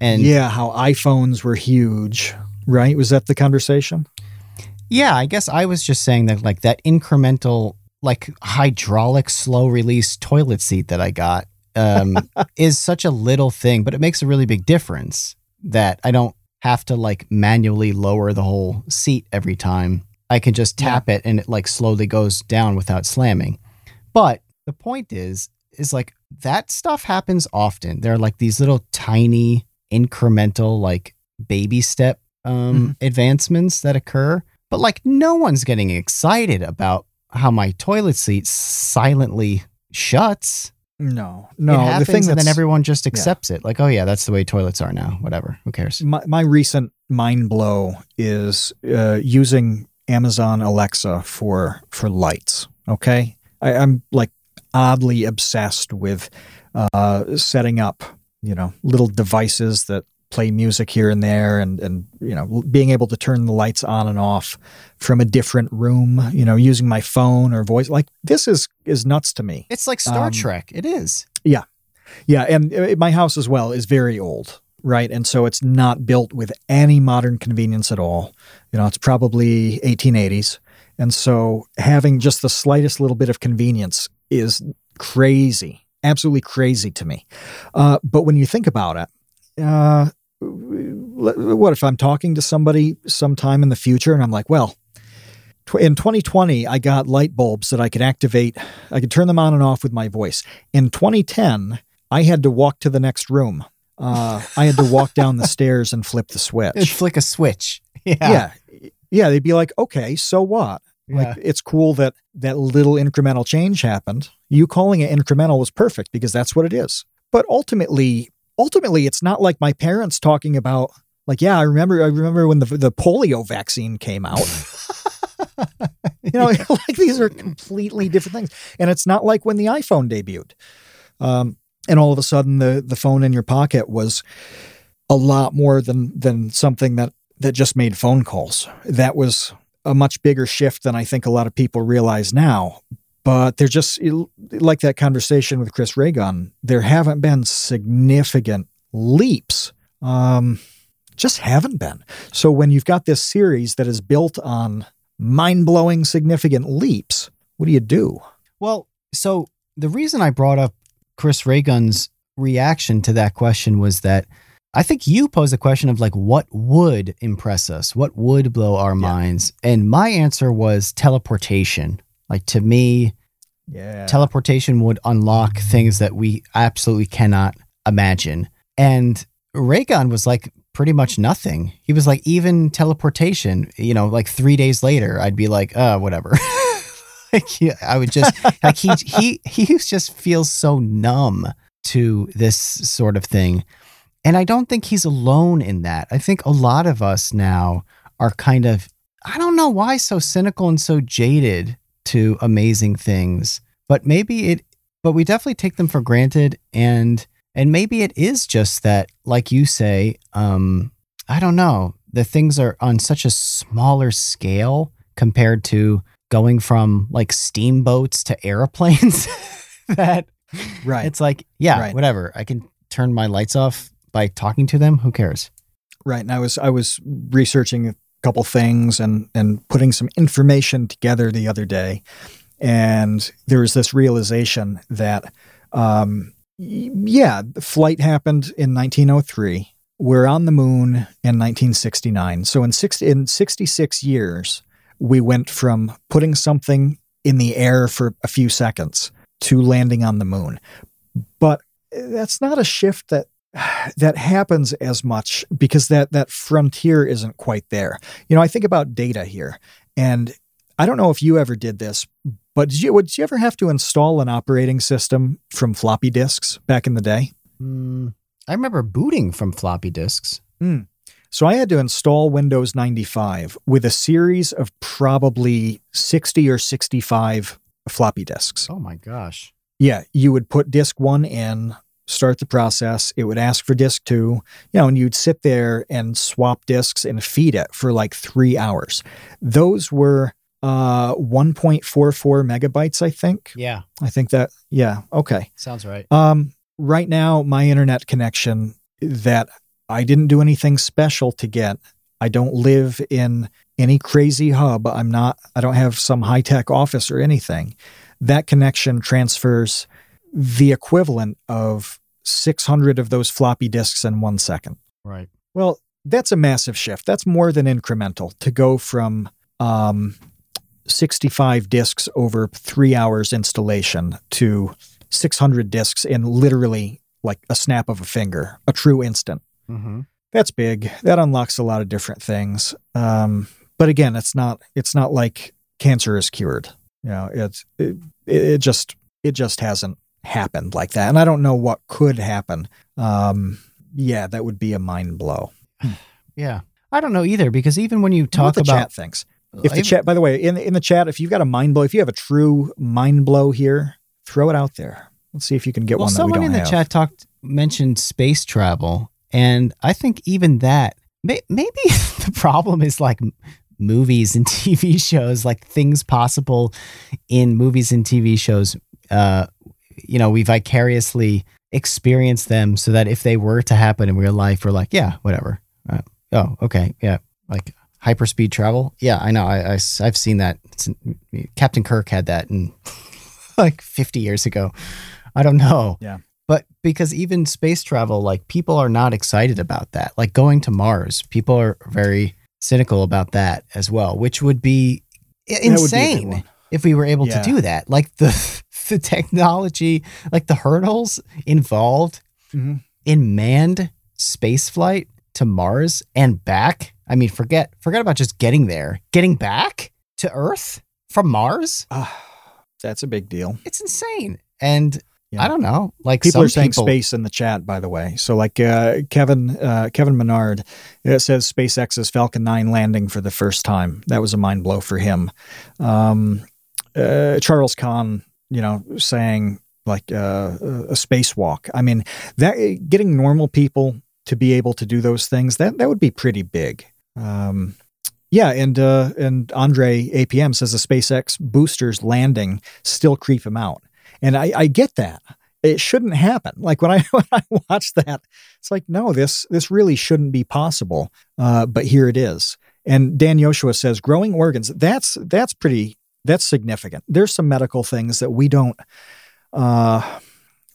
S1: and
S2: yeah, how iPhones were huge, right? Was that the conversation?
S1: Yeah, I guess I was just saying that like that incremental like hydraulic slow release toilet seat that I got um is such a little thing, but it makes a really big difference that I don't have to like manually lower the whole seat every time. I can just tap it and it like slowly goes down without slamming. But the point is is like that stuff happens often. There are like these little tiny incremental like baby step um advancements that occur but like no one's getting excited about how my toilet seat silently shuts.
S2: No,
S1: it
S2: no.
S1: happens,
S2: the thing
S1: and then everyone just accepts it. Like, oh yeah, that's the way toilets are now. Whatever. Who cares?
S2: my, my recent mind blow is uh, using Amazon Alexa for for lights. Okay, I, I'm like oddly obsessed with uh, setting up you know little devices that play music here and there and and you know being able to turn the lights on and off from a different room you know using my phone or voice like this is is nuts to me
S1: It's like Star
S2: Um,
S1: Trek. It is.
S2: yeah Yeah. and uh, my house as well is very old right? And so it's not built with any modern convenience at all. You know, it's probably 1880s. And so having just the slightest little bit of convenience is crazy, absolutely crazy to me. Uh, but when you think about it, uh, what if I'm talking to somebody sometime in the future and I'm like, well, in 2020, I got light bulbs that I could activate. I could turn them on and off with my voice. In 2010, I had to walk to the next room. Uh, I had to walk down the stairs and flip the switch.
S1: And flick a switch. Yeah.
S2: yeah. Yeah. They'd be like, okay, so what? Like
S1: Yeah.
S2: it's cool that that little incremental change happened. You calling it incremental was perfect because that's what it is. But ultimately, ultimately, it's not like my parents talking about like, yeah, I remember, I remember when the the polio vaccine came out. you know, like these are completely different things, and it's not like when the iPhone debuted, um, and all of a sudden the the phone in your pocket was a lot more than than something that that just made phone calls. That was a much bigger shift than I think a lot of people realize now. But they're just like that conversation with Chris Raygun. There haven't been significant leaps. Um, just haven't been. So when you've got this series that is built on mind blowing, significant leaps, what do you do?
S1: Well, so the reason I brought up Chris Raygun's reaction to that question was that I think you posed a question of like, what would impress us? What would blow our minds? And my answer was teleportation. Like to me,
S2: Yeah.
S1: teleportation would unlock things that we absolutely cannot imagine. And Raygun was like pretty much nothing. He was like, even teleportation, you know, like three days later, I'd be like, uh, whatever. like yeah, I would just like he he he just feels so numb to this sort of thing. And I don't think he's alone in that. I think a lot of us now are kind of I don't know why so cynical and so jaded to amazing things, but maybe it but we definitely take them for granted and and maybe it is just that like you say um I don't know, the things are on such a smaller scale compared to going from like steamboats to airplanes that
S2: right.
S1: it's like, yeah,
S2: Right.
S1: whatever. I can turn my lights off by talking to them. Who cares?
S2: Right. And I was I was researching a couple things and and putting some information together the other day, and there was this realization that, um, yeah, flight happened in 1903. We're on the moon in 1969. So in six in 66 years, we went from putting something in the air for a few seconds to landing on the moon. But that's not a shift that that happens as much because that that frontier isn't quite there. You know, I think about data here, and I don't know if you ever did this, but did you did you ever have to install an operating system from floppy disks back in the day?
S1: Mm, I remember booting from floppy disks.
S2: So I had to install Windows 95 with a series of probably 60 or 65 floppy disks.
S1: Oh my gosh.
S2: Yeah, you would put disk one in, start the process. It would ask for disk two, you know, and you'd sit there and swap disks and feed it for like three hours. Those were uh, 1.44 megabytes, I think.
S1: Yeah,
S2: I think that, yeah, okay.
S1: sounds right.
S2: Um, right now, my internet connection that I didn't do anything special to get. I don't live in any crazy hub. I'm not, I don't have some high tech office or anything. That connection transfers the equivalent of 600 of those floppy disks in one second.
S1: Right.
S2: Well, that's a massive shift. That's more than incremental to go from um, 65 disks over three hours installation to 600 disks in literally like a snap of a finger, a true instant.
S1: Mm-hmm.
S2: That's big. That unlocks a lot of different things. Um, but again, it's not. It's not like cancer is cured. You know, it's it, it just it just hasn't happened like that. And I don't know what could happen. Um, yeah, that would be a mind blow.
S1: Yeah. I don't know either because even when you
S2: What
S1: talk
S2: the
S1: about
S2: chat thinks. If the chat, by the way, in in the chat, if you've got a mind blow, if you have a true mind blow here, throw it out there. Let's see if you can get
S1: well,
S2: one that we
S1: someone
S2: don't
S1: in the
S2: have.
S1: chat talked mentioned space travel, and I think even that may, maybe the problem is like movies and TV shows, like things possible in movies and TV shows. Uh, you know, we vicariously experience them so that if they were to happen in real life, we're like, yeah, whatever. Uh, oh, okay, yeah, like hyperspeed travel. Yeah, I know. I, I have seen that. It's, Captain Kirk had that in like 50 years ago. I don't know.
S2: Yeah.
S1: But because even space travel, like people are not excited about that. Like going to Mars, people are very cynical about that as well, which would be insane would be if we were able yeah. to do that. Like the the technology, like the hurdles involved mm-hmm. in manned space flight to Mars and back. I mean, forget forget about just getting there. Getting back to Earth from Mars? Uh,
S2: that's a big deal.
S1: It's insane. And yeah. I don't know. Like
S2: people are saying
S1: people...
S2: space in the chat, by the way. So like uh, Kevin uh, Kevin Menard it says SpaceX's Falcon 9 landing for the first time. That was a mind blow for him. Um, uh, Charles Kahn, you know, saying like uh, a spacewalk. I mean, that getting normal people to be able to do those things that that would be pretty big. Um, yeah, and uh, and Andre APM says the SpaceX boosters landing still creep him out. And I, I get that. It shouldn't happen. Like when I when I watch that, it's like, no, this this really shouldn't be possible. Uh, but here it is. And Dan Yoshua says growing organs, that's that's pretty that's significant. There's some medical things that we don't uh,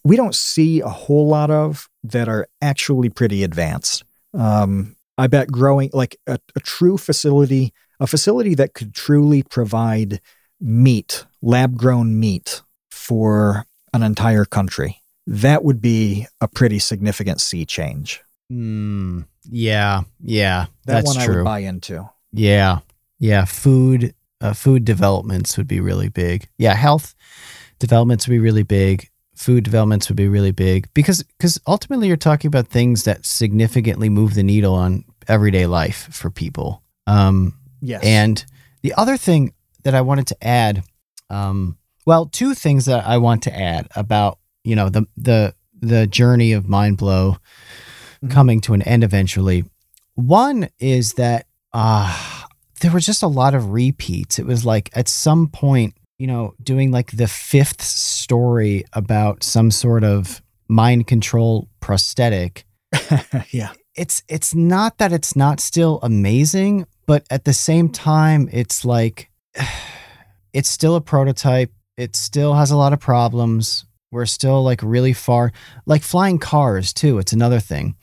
S2: we don't see a whole lot of that are actually pretty advanced. Um, I bet growing like a, a true facility, a facility that could truly provide meat, lab grown meat for an entire country. That would be a pretty significant sea change.
S1: Mm, yeah, yeah,
S2: that
S1: that's
S2: one
S1: true.
S2: I would buy into.
S1: Yeah, yeah. Food, uh, food developments would be really big. Yeah, health developments would be really big. Food developments would be really big because because ultimately you're talking about things that significantly move the needle on everyday life for people. Um,
S2: yes.
S1: And the other thing that I wanted to add, um, well, two things that I want to add about you know the the the journey of Mind Blow mm-hmm. coming to an end eventually. One is that uh, there were just a lot of repeats. It was like at some point, you know, doing like the fifth story about some sort of mind control prosthetic.
S2: yeah.
S1: It's it's not that it's not still amazing, but at the same time, it's like it's still a prototype it still has a lot of problems. We're still like really far, like flying cars too. It's another thing.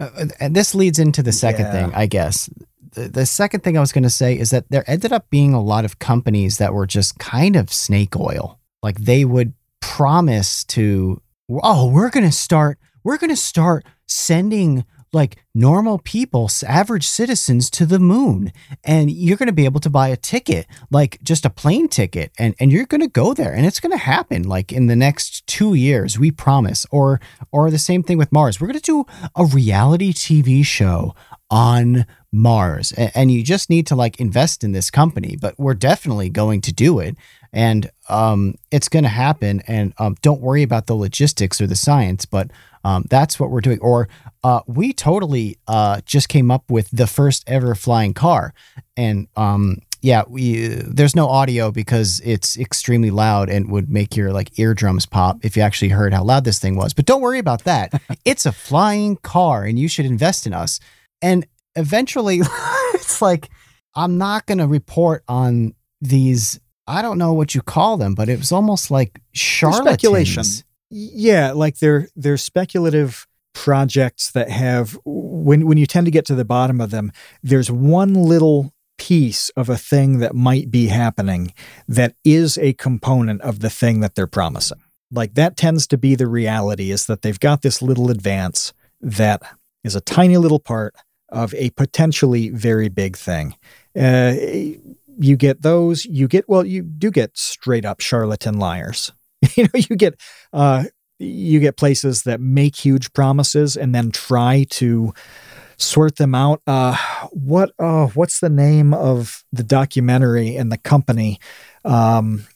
S1: Uh, uh and this leads into the second yeah. thing, I guess. The, second thing I was going to say is that there ended up being a lot of companies that were just kind of snake oil. Like they would promise to, oh, we're going to start, we're going to start sending like normal people, average citizens to the moon. And you're going to be able to buy a ticket, like just a plane ticket, and, and you're going to go there and it's going to happen like in the next two years, we promise. Or, or the same thing with Mars. We're going to do a reality TV show on Mars. And, you just need to like invest in this company, but we're definitely going to do it. And um, it's going to happen. And um, don't worry about the logistics or the science, but um, that's what we're doing. Or uh, we totally uh, just came up with the first ever flying car, and um, yeah, we there's no audio because it's extremely loud and would make your like eardrums pop if you actually heard how loud this thing was. But don't worry about that. it's a flying car, and you should invest in us. And eventually, it's like I'm not going to report on these. I don't know what you call them, but it was almost like charlatans. Speculation
S2: yeah, like they're they're speculative projects that have when when you tend to get to the bottom of them, there's one little piece of a thing that might be happening that is a component of the thing that they're promising. Like that tends to be the reality is that they've got this little advance that is a tiny little part of a potentially very big thing. Uh, you get those, you get, well, you do get straight up charlatan liars you know you get uh, you get places that make huge promises and then try to sort them out. Uh, what uh, what's the name of the documentary and the company um,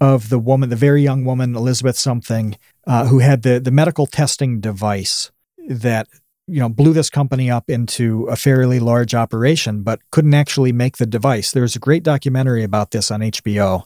S2: of the woman, the very young woman Elizabeth something, uh, who had the the medical testing device that you know blew this company up into a fairly large operation, but couldn't actually make the device. There's a great documentary about this on HBO.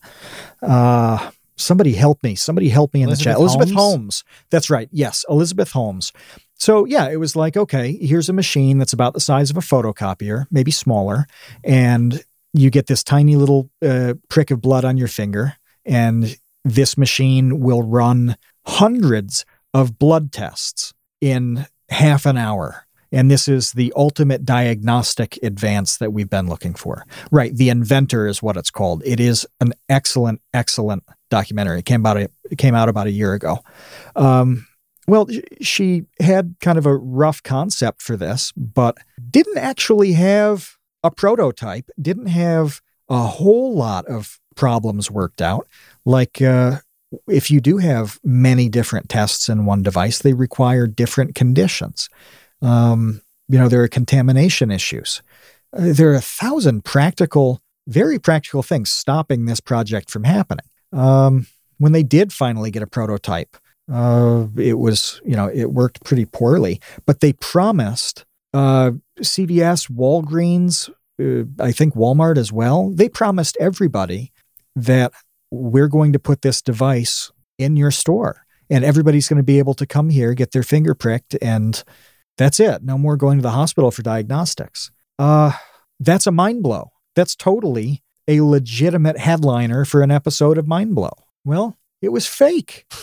S2: Uh, somebody help me. Somebody help me in
S1: Elizabeth
S2: the chat. Elizabeth
S1: Holmes?
S2: Holmes. That's right. Yes, Elizabeth Holmes. So yeah, it was like, okay, here's a machine that's about the size of a photocopier, maybe smaller, and you get this tiny little uh, prick of blood on your finger, and this machine will run hundreds of blood tests in half an hour. And this is the ultimate diagnostic advance that we've been looking for. Right. The Inventor is what it's called. It is an excellent, excellent documentary. It came out, it came out about a year ago. Um, well, she had kind of a rough concept for this, but didn't actually have a prototype, didn't have a whole lot of problems worked out. Like, uh, if you do have many different tests in one device, they require different conditions. Um, you know, there are contamination issues. Uh, there are a thousand practical, very practical things stopping this project from happening. Um, when they did finally get a prototype, uh, it was, you know, it worked pretty poorly, but they promised uh, CVS, Walgreens, uh, I think Walmart as well, they promised everybody that we're going to put this device in your store and everybody's going to be able to come here, get their finger pricked, and that's it. No more going to the hospital for diagnostics. Uh, that's a mind blow. That's totally a legitimate headliner for an episode of Mind Blow. Well, it was fake.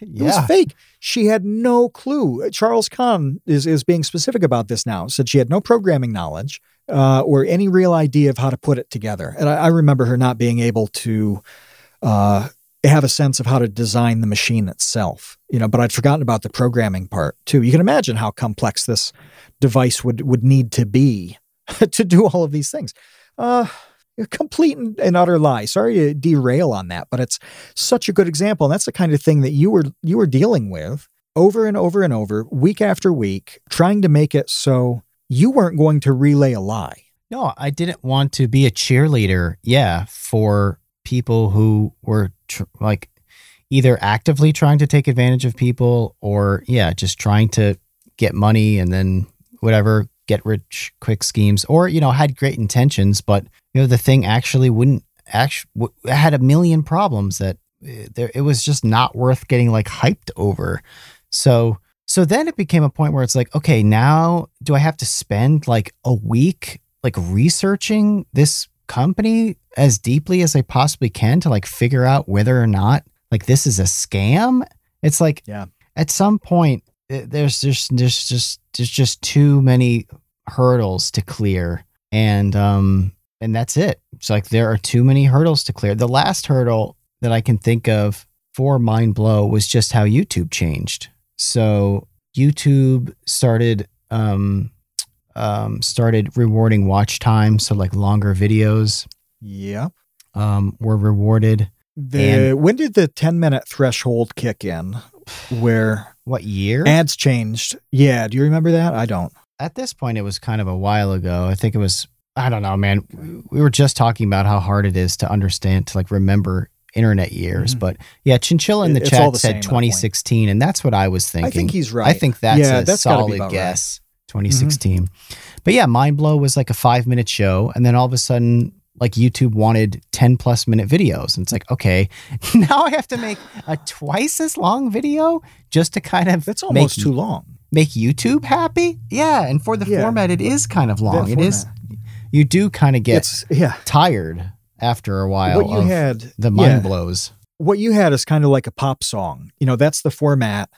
S2: It was fake. She had no clue. Charles Kahn is, is being specific about this now. Said she had no programming knowledge uh, or any real idea of how to put it together. And I, I remember her not being able to uh, have a sense of how to design the machine itself. You know, but I'd forgotten about the programming part too. You can imagine how complex this device would would need to be to do all of these things. Uh, complete and, and utter lie. Sorry to derail on that, but it's such a good example. And that's the kind of thing that you were you were dealing with over and over and over, week after week, trying to make it so you weren't going to relay a lie.
S1: No, I didn't want to be a cheerleader. Yeah, for people who were tr- like either actively trying to take advantage of people or yeah, just trying to get money and then whatever get rich quick schemes or you know had great intentions but you know the thing actually wouldn't actually w- had a million problems that uh, there it was just not worth getting like hyped over. So so then it became a point where it's like okay now do i have to spend like a week like researching this company as deeply as i possibly can to like figure out whether or not like this is a scam? It's like
S2: Yeah.
S1: at some point eh, there's just there's just there's just too many hurdles to clear. And um and that's it. It's like there are too many hurdles to clear. The last hurdle that i can think of for mind blow was just how youtube changed. So youtube started um um started rewarding watch time so like longer videos
S2: Yep.
S1: um were rewarded
S2: The when did the 10 minute threshold kick in where
S1: what year
S2: ads changed? Yeah, do you remember that? I don't.
S1: at this point it was kind of a while ago i think it was i don't know man we were just talking about how hard it is to understand to like remember internet years
S2: Mhm.
S1: but yeah chinchilla in the
S2: It's
S1: chat
S2: the
S1: said
S2: at that
S1: 2016 and that's what i was thinking
S2: I think he's right.
S1: I think that's
S2: Yeah,
S1: a
S2: that's
S1: solid
S2: about right.
S1: guess 2016 but yeah mind blow was like a five minute show and then all of a sudden like youtube wanted 10 plus minute videos and it's like okay now i have to make a twice as long video just to kind of
S2: That's almost
S1: make
S2: too long.
S1: make YouTube happy. Yeah, and for the
S2: Yeah.
S1: format, it is kind of long.
S2: That
S1: It is. You do kind of get
S2: It's yeah.
S1: tired after a while
S2: What you
S1: of
S2: had
S1: the mind
S2: yeah.
S1: blows.
S2: what you had is kind of like a pop song. You know, that's the format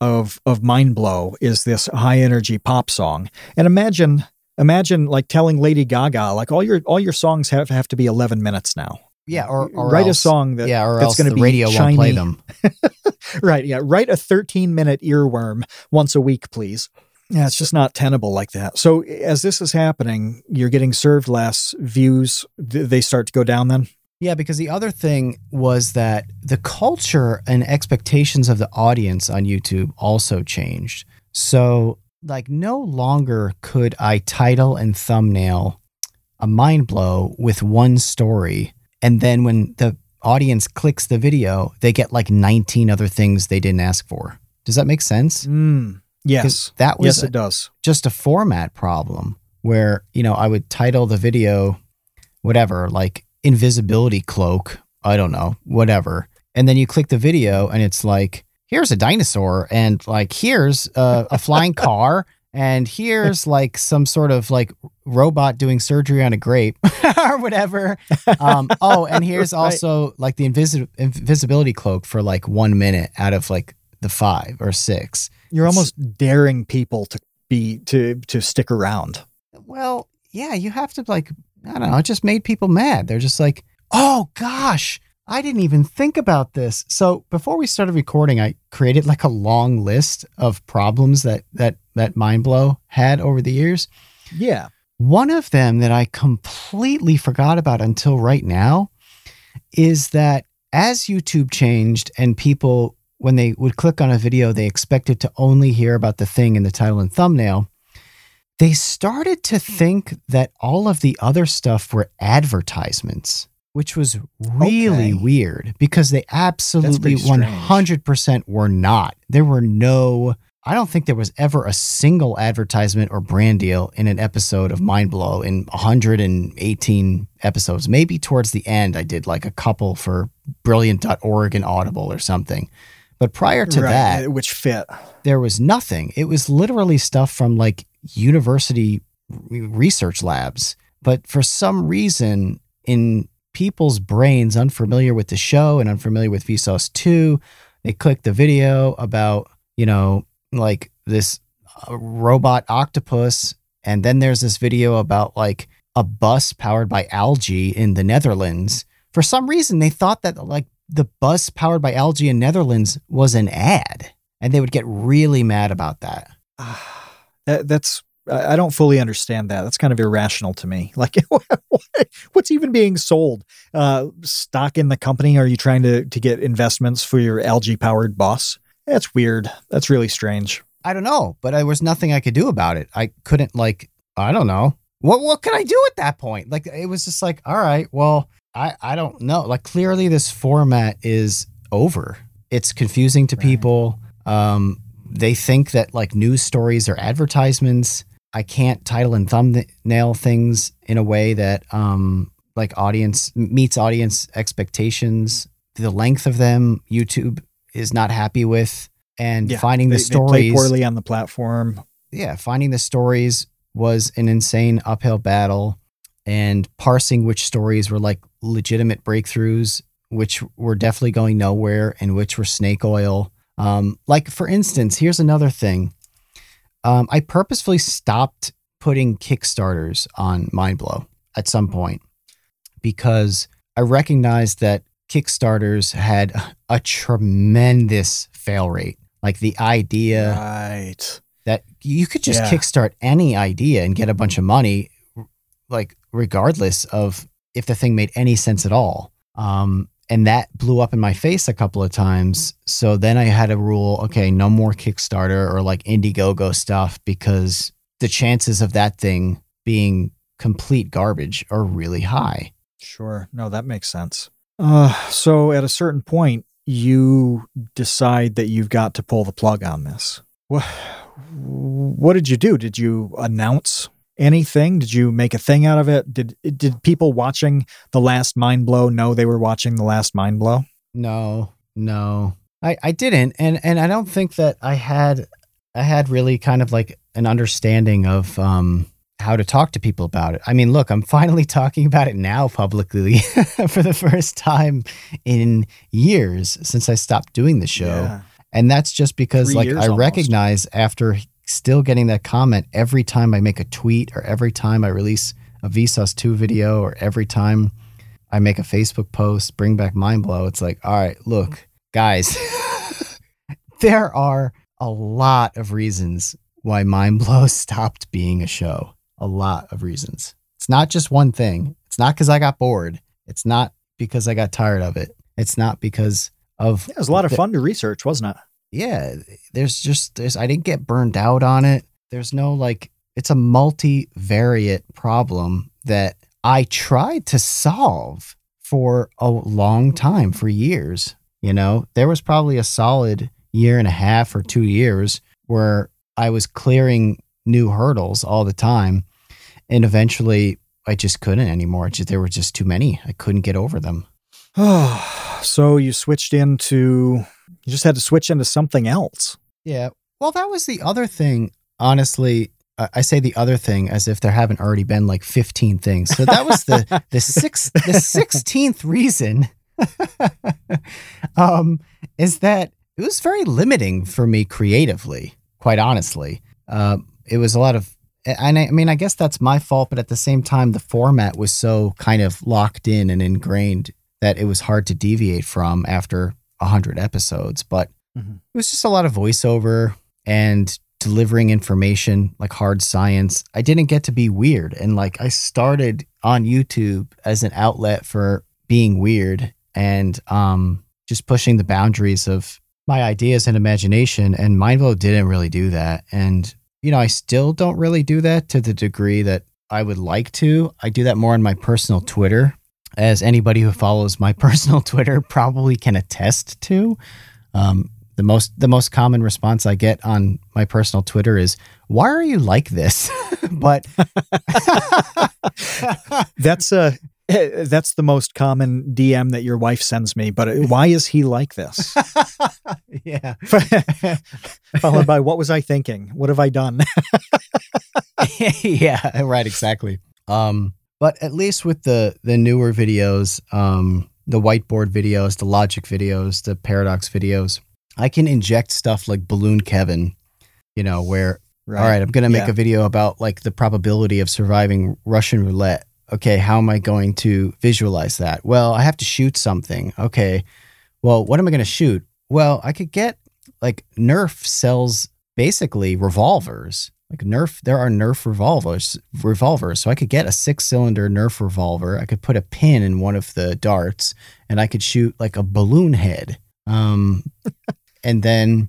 S2: of of Mind Blow is this high energy pop song. And imagine imagine like telling Lady Gaga like all your all your songs have have to be 11 minutes now.
S1: Yeah, or, or
S2: write
S1: else,
S2: a song that
S1: yeah, or
S2: that's gonna be
S1: radio won't play them.
S2: right, yeah, write a 13 minute earworm once a week, please. Yeah, it's just not tenable like that. So as this is happening, you're getting served less views. th- They start to go down then.
S1: Yeah, because the other thing was that the culture and expectations of the audience on YouTube also changed. So, like, no longer could I title and thumbnail a mind blow with one story. And then when the audience clicks the video, they get like 19 other things they didn't ask for. Does that make sense?
S2: Mm, yes.
S1: That was
S2: Yes, it does.
S1: just a format problem where you know I would title the video whatever like invisibility cloak I don't know whatever and then you click the video and it's like here's a dinosaur and like here's a, a flying car and here's like some sort of like robot doing surgery on a grape or whatever. Um, oh, and here's
S2: Right.
S1: also like the invisi- invisibility cloak for like one minute out of like the five or six.
S2: You're almost daring people to be to to stick around.
S1: Well, yeah, you have to like, I don't know, it just made people mad. They're just like, oh gosh, I didn't even think about this. So before we started recording, I created like a long list of problems that that that Mindblow had over the years.
S2: Yeah.
S1: One of them that I completely forgot about until right now is that as YouTube changed and people, when they would click on a video, they expected to only hear about the thing in the title and thumbnail. They started to think that all of the other stuff were advertisements, which was really
S2: Okay.
S1: weird because they absolutely 100% were not. There were no I don't think there was ever a single advertisement or brand deal in an episode of Mind Blow in 118 episodes. Maybe towards the end, I did like a couple for brilliant.org and Audible or something. But prior to
S2: Right,
S1: that, uh,
S2: which fit.
S1: there was nothing. It was literally stuff from like university research labs. But for some reason, in people's brains unfamiliar with the show and unfamiliar with Vsauce 2, they click the video about, you know, like this uh, robot octopus. And then there's this video about like a bus powered by algae in the Netherlands. For some reason, they thought that like the bus powered by algae in Netherlands was an ad and they would get really mad about that.
S2: That, that's I don't fully understand that. That's kind of irrational to me. Like, what's even being sold? Uh, stock in the company? Are you trying to to get investments for your algae powered boss? That's weird. That's really strange.
S1: I don't know, but there was nothing I could do about it. I couldn't like I don't know. What what could I do at that point? Like it was just like, all right, well, I I don't know. Like clearly this format is over. It's confusing to
S2: Right.
S1: people. Um they think that like news stories are advertisements. I can't title and thumbnail things in a way that um like audience meets audience expectations. The length of them YouTube is not happy with and
S2: Yeah,
S1: finding the
S2: They, they play
S1: stories
S2: poorly on the platform.
S1: yeah, finding the stories was an insane uphill battle and parsing which stories were like legitimate breakthroughs, which were definitely going nowhere and which were snake oil. Um, like for instance, here's another thing. Um, I purposefully stopped putting Kickstarters on Mindblow at some point because I recognized that Kickstarters had a tremendous fail rate. Like the idea
S2: Right.
S1: that you could just
S2: Yeah.
S1: kickstart any idea and get a bunch of money, like regardless of if the thing made any sense at all. Um, and that blew up in my face a couple of times. So then I had a rule: okay, no more Kickstarter or like Indiegogo stuff because the chances of that thing being complete garbage are really high.
S2: Sure. No, that makes sense. Uh, so at a certain point, you decide that you've got to pull the plug on this. What, what did you do? Did you announce anything? Did you make a thing out of it? Did did people watching the last Mind Blow know they were watching the last Mind Blow?
S1: No, no, I, I didn't, and and I don't think that I had I had really kind of like an understanding of um how to talk to people about it. I mean, look, I'm finally talking about it now publicly for the first time in years since I stopped doing the show,
S2: Yeah.
S1: and that's just because
S2: Three
S1: like I
S2: almost.
S1: recognize after still getting that comment every time I make a tweet or every time I release a Vsauce 2 video or every time I make a Facebook post, bring back mind blow. It's like, all right, look, guys, there are a lot of reasons why mind blow stopped being a show. A lot of reasons. It's not just one thing. It's not because I got bored. It's not because I got tired of it. It's not because of
S2: Yeah, it was a lot of
S1: the-
S2: fun to research, wasn't it?
S1: Yeah, there's just there's I didn't get burned out on it. There's no like it's a multivariate problem that I tried to solve for a long time, for years. You know, there was probably a solid year and a half or two years where I was clearing new hurdles all the time. And eventually I just couldn't anymore. Just, there were just too many. I couldn't get over them.
S2: so you switched into, you just had to switch into something else.
S1: Yeah. Well, that was the other thing. Honestly, I say the other thing as if there haven't already been like 15 things. So that was the the six the 16th reason um is that it was very limiting for me creatively, quite honestly. Uh, it was a lot of and I, I mean I guess that's my fault, but at the same time the format was so kind of locked in and ingrained that it was hard to deviate from after 100 episodes, but
S2: Mhm.
S1: it was just a lot of voiceover and delivering information like hard science. I didn't get to be weird. And like I started on YouTube as an outlet for being weird and um, just pushing the boundaries of my ideas and imagination. And Mindblow didn't really do that. And, you know, I still don't really do that to the degree that I would like to. I do that more on my personal Twitter, as anybody who follows my personal Twitter probably can attest to. Um, the most the most common response I get on my personal Twitter is, "Why are you like this?" but
S2: That's uh that's the most common DM that your wife sends me. But uh, why is he like this?
S1: yeah,
S2: Followed by, what was I thinking? What have I done?
S1: yeah, right, exactly. Um, but at least with the the newer videos, um, the whiteboard videos, the logic videos, the paradox videos, I can inject stuff like Balloon Kevin, you know, where all right, I'm going to make
S2: Yeah.
S1: a video about like the probability of surviving Russian roulette. Okay, how am I going to visualize that? Well, I have to shoot something. Okay. Well, what am I going to shoot? Well, I could get like Nerf sells basically revolvers. Like Nerf, there are Nerf revolvers, revolvers. So I could get a six-cylinder Nerf revolver. I could put a pin in one of the darts, and I could shoot like a balloon head. Um, and then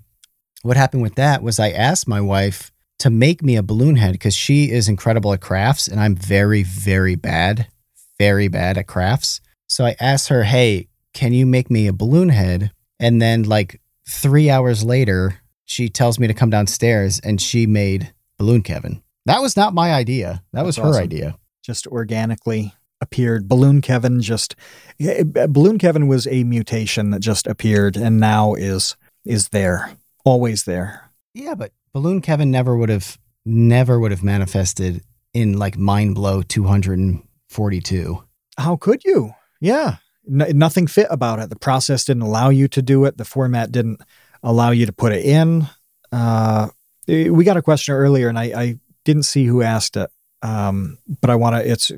S1: what happened with that was I asked my wife to make me a balloon head because she is incredible at crafts and I'm very, very bad, very bad at crafts. So I asked her, hey, can you make me a balloon head? And then, like, three hours later, she tells me to come downstairs and she made Balloon Kevin. That was not my idea. That was her
S2: awesome.
S1: idea.
S2: just organically appeared. Balloon Kevin just Balloon Kevin was a mutation that just appeared and now is is there, always there.
S1: Yeah, but Balloon Kevin never would have, never would have manifested in like Mind Blow 242.
S2: How could you? Yeah, nothing fit about it. The process didn't allow you to do it. The format didn't allow you to put it in. Uh, we got a question earlier, and I, I didn't see who asked it, um, but I want to. It's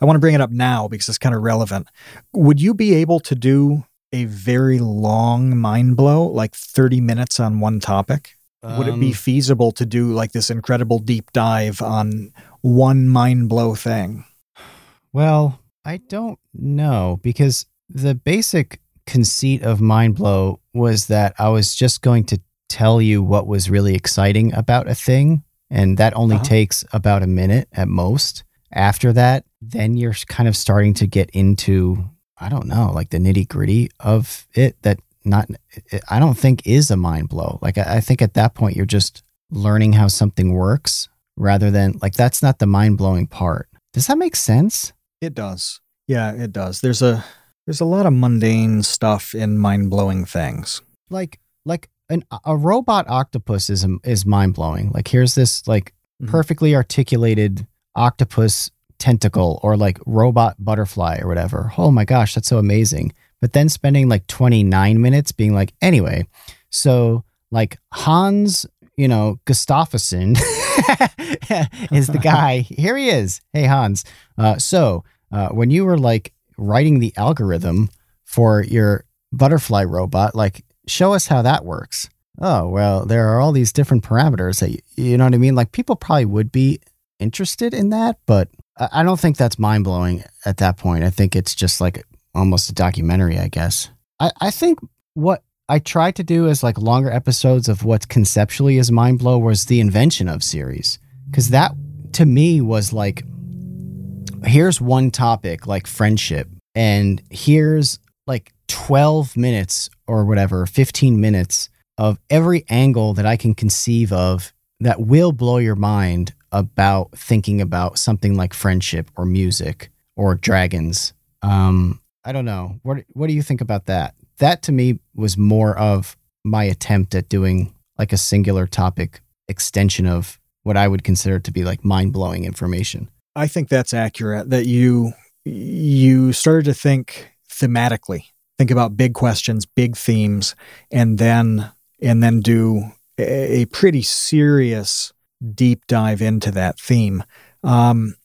S2: I want to bring it up now because it's kind of relevant. Would you be able to do a very long mind blow, like thirty minutes on one topic? Would it be
S1: Um,
S2: feasible to do like this incredible deep dive on one mind blow thing?
S1: Well, I don't know because the basic conceit of Mind Blow was that I was just going to tell you what was really exciting about a thing. And that only
S2: Uh-huh.
S1: takes about a minute at most. After that, then you're kind of starting to get into, I don't know, like the nitty gritty of it that not, I don't think is a mind blow. Like, I, I think at that point, you're just learning how something works rather than, like, that's not the mind blowing part. Does that make sense?
S2: It does. Yeah, it does. There's a there's a lot of mundane stuff in mind blowing things.
S1: like like an, a robot octopus is is mind blowing. Like here's this like
S2: Mhm.
S1: perfectly articulated octopus tentacle or like robot butterfly or whatever. Oh my gosh, that's so amazing. But then spending like 29 minutes being like, anyway, so like Hans, you know, Gustafsson is the guy. Here he is. Hey Hans. Uh, so uh, when you were like writing the algorithm for your butterfly robot, like show us how that works. Oh, well, there are all these different parameters that you, know what I mean? Like people probably would be interested in that, but I, I don't think that's mind blowing at that point. I think it's just like almost a documentary, I guess. I, I think what I tried to do is like longer episodes of what conceptually is mind blow was the invention of series. Cause that to me was like, here's one topic like friendship, and here's like 12 minutes or whatever, 15 minutes of every angle that I can conceive of that will blow your mind about thinking about something like friendship or music or dragons. Um, I don't know. What what do you think about that? That to me was more of my attempt at doing like a singular topic extension of what I would consider to be like mind-blowing information.
S2: I think that's accurate that you you started to think thematically. Think about big questions, big themes and then and then do a, a pretty serious deep dive into that theme. Um,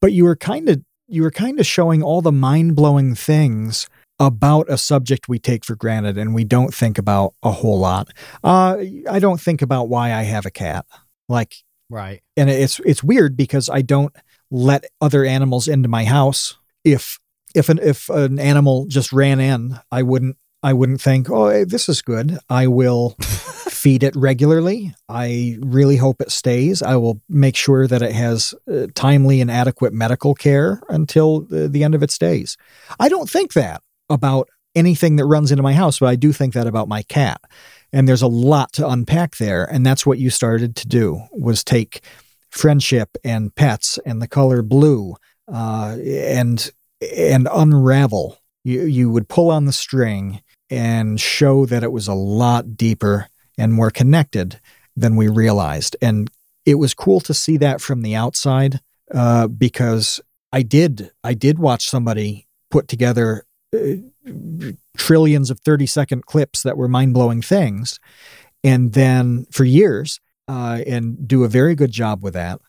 S2: but you were kind of you were kind of showing all the mind-blowing things about a subject we take for granted and we don't think about a whole lot. Uh, I don't think about why I have a cat. Like
S1: Right.
S2: and it's it's weird because I don't let other animals into my house. If if an if an animal just ran in, I wouldn't I wouldn't think, "Oh, this is good." I will feed it regularly. I really hope it stays. I will make sure that it has uh, timely and adequate medical care until the, the end of its days. I don't think that about anything that runs into my house, but I do think that about my cat. And there's a lot to unpack there, and that's what you started to do was take friendship and pets and the color blue uh, and and unravel. You you would pull on the string and show that it was a lot deeper and more connected than we realized. And it was cool to see that from the outside uh, because I did I did watch somebody put together uh, trillions of 30 second clips that were mind blowing things. And then for years, uh, and do a very good job with that.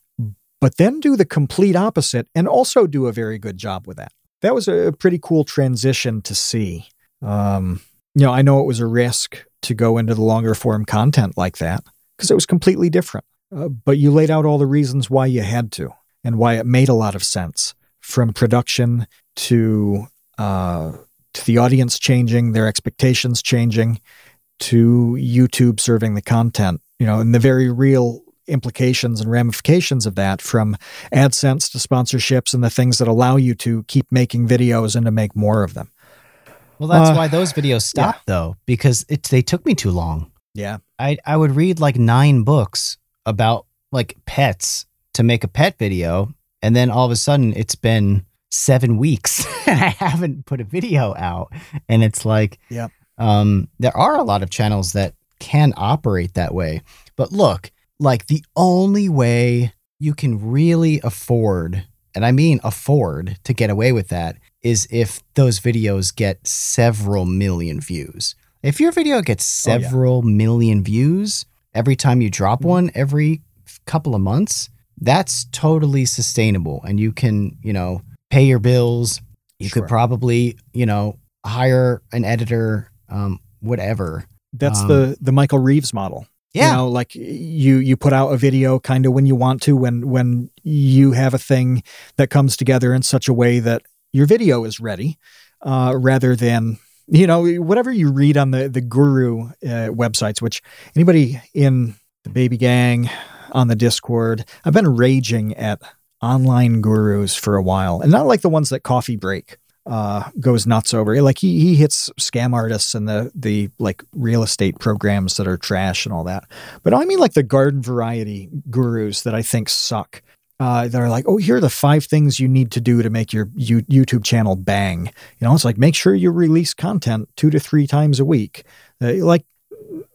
S2: But then do the complete opposite and also do a very good job with that. That was a pretty cool transition to see. Um, you know, I know it was a risk to go into the longer form content like that because it was completely different. Uh, but you laid out all the reasons why you had to and why it made a lot of sense from production to uh, to the audience changing, their expectations changing, to YouTube serving the content, you know, and the very real implications and ramifications of that from AdSense to sponsorships and the things that allow you to keep making videos and to make more of them.
S1: Well, that's
S2: Uh,
S1: why those videos stopped though, because it they took me too long.
S2: Yeah.
S1: I I would read like nine books about like pets to make a pet video, and then all of a sudden it's been seven weeks and I haven't put a video out, and it's like,
S2: Yeah.
S1: um, there are a lot of channels that can operate that way, but look, like the only way you can really afford, and I mean afford, to get away with that is if those videos get several million views. If your video gets
S2: Oh, yeah.
S1: several million views every time you drop
S2: Mhm.
S1: one every couple of months, that's totally sustainable. And you can, you know, pay your bills. You
S2: Sure.
S1: could probably, you know, hire an editor, um, whatever.
S2: That's
S1: Um,
S2: the the Michael Reeves model.
S1: Yeah.
S2: You know, like you you put out a video kind of when you want to when when you have a thing that comes together in such a way that your video is ready uh, rather than you know whatever you read on the the guru uh, websites which anybody in the baby gang on the discord i've been raging at online gurus for a while and not like the ones that coffee break uh, goes nuts over. Like he he hits scam artists and the the like real estate programs that are trash and all that. But I mean like the garden variety gurus that I think suck. Uh, that are like, oh, here are the five things you need to do to make your you- YouTube channel bang. You know, it's like make sure you release content two to three times a week. Uh, like,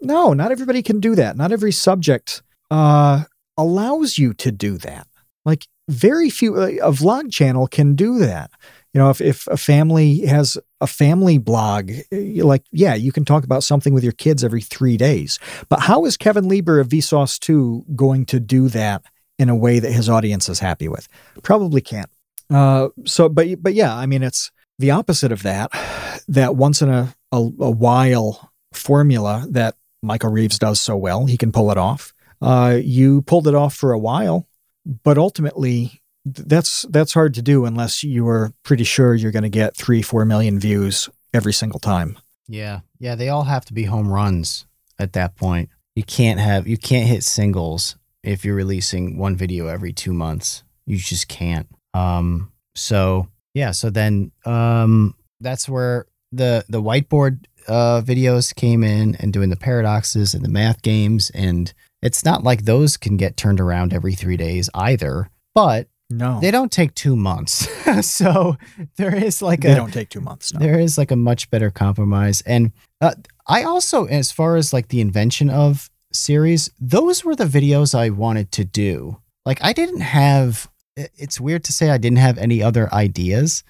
S2: no, not everybody can do that. Not every subject uh, allows you to do that. Like, very few. A vlog channel can do that you know if, if a family has a family blog like yeah you can talk about something with your kids every three days. But how is kevin lieber of vsauce 2 going to do that in a way that his audience is happy with? Probably can't. Uh, so but but yeah i mean it's the opposite of that that once in a, a, a while formula that michael reeves does so well he can pull it off. Uh, you pulled it off for a while but ultimately that's that's hard to do unless you are pretty sure you're going to get three four million views every single time
S1: Yeah. Yeah. They all have to be home runs at that point. You can't have, you can't hit singles if you're releasing one video every two months. You just can't. Um, so yeah. So then, um, that's where the, the whiteboard, uh, videos came in and doing the paradoxes and the math games. And it's not like those can get turned around every three days either. But
S2: No,
S1: they don't take two months. so there is like
S2: they
S1: a
S2: don't take two months. No.
S1: there is like a much better compromise. And uh, I also, as far as like the invention of series, those were the videos I wanted to do. Like I didn't have. It's weird to say I didn't have any other ideas,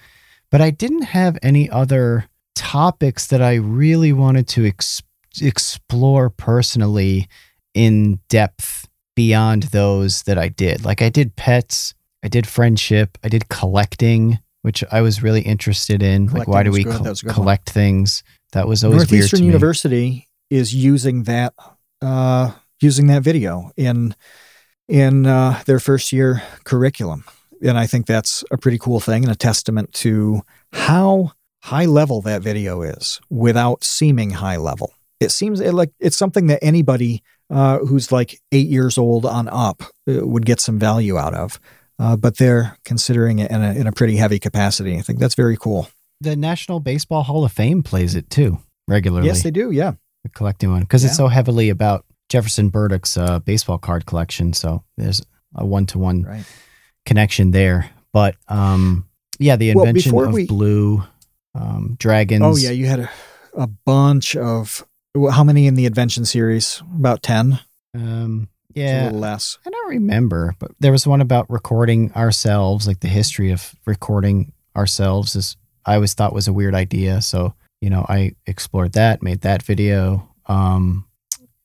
S1: but I didn't have any other topics that I really wanted to ex- explore personally in depth beyond those that I did. Like I did pets, I did friendship, I did collecting, which I was really interested in. like why do we
S2: good.
S1: col-
S2: That was a good one.
S1: collect things? That was always weird to
S2: Northeastern
S1: me.
S2: University is using that uh, using that video in in uh, their first year curriculum, and I think that's a pretty cool thing and a testament to how high level that video is without seeming high level. It seems like it's something that anybody uh, who's like eight years old on up uh, would get some value out of. Uh, but they're considering it in a, in a pretty heavy capacity. I think that's very cool.
S1: the National Baseball Hall of Fame plays it too regularly.
S2: Yes, they do. Yeah.
S1: the collecting one because it's so heavily about Jefferson Burdick's uh, baseball card collection. So there's a one to one connection there. But um, yeah, the invention
S2: before
S1: of
S2: we-
S1: blue um, dragons.
S2: Oh yeah, you had a, a bunch of how many in the invention series? About ten.
S1: um,
S2: It's a
S1: yeah.
S2: little less.
S1: I don't remember, but there was one about recording ourselves, like the history of recording ourselves. Is I always thought was a weird idea. So you know, I explored that, made that video. Um,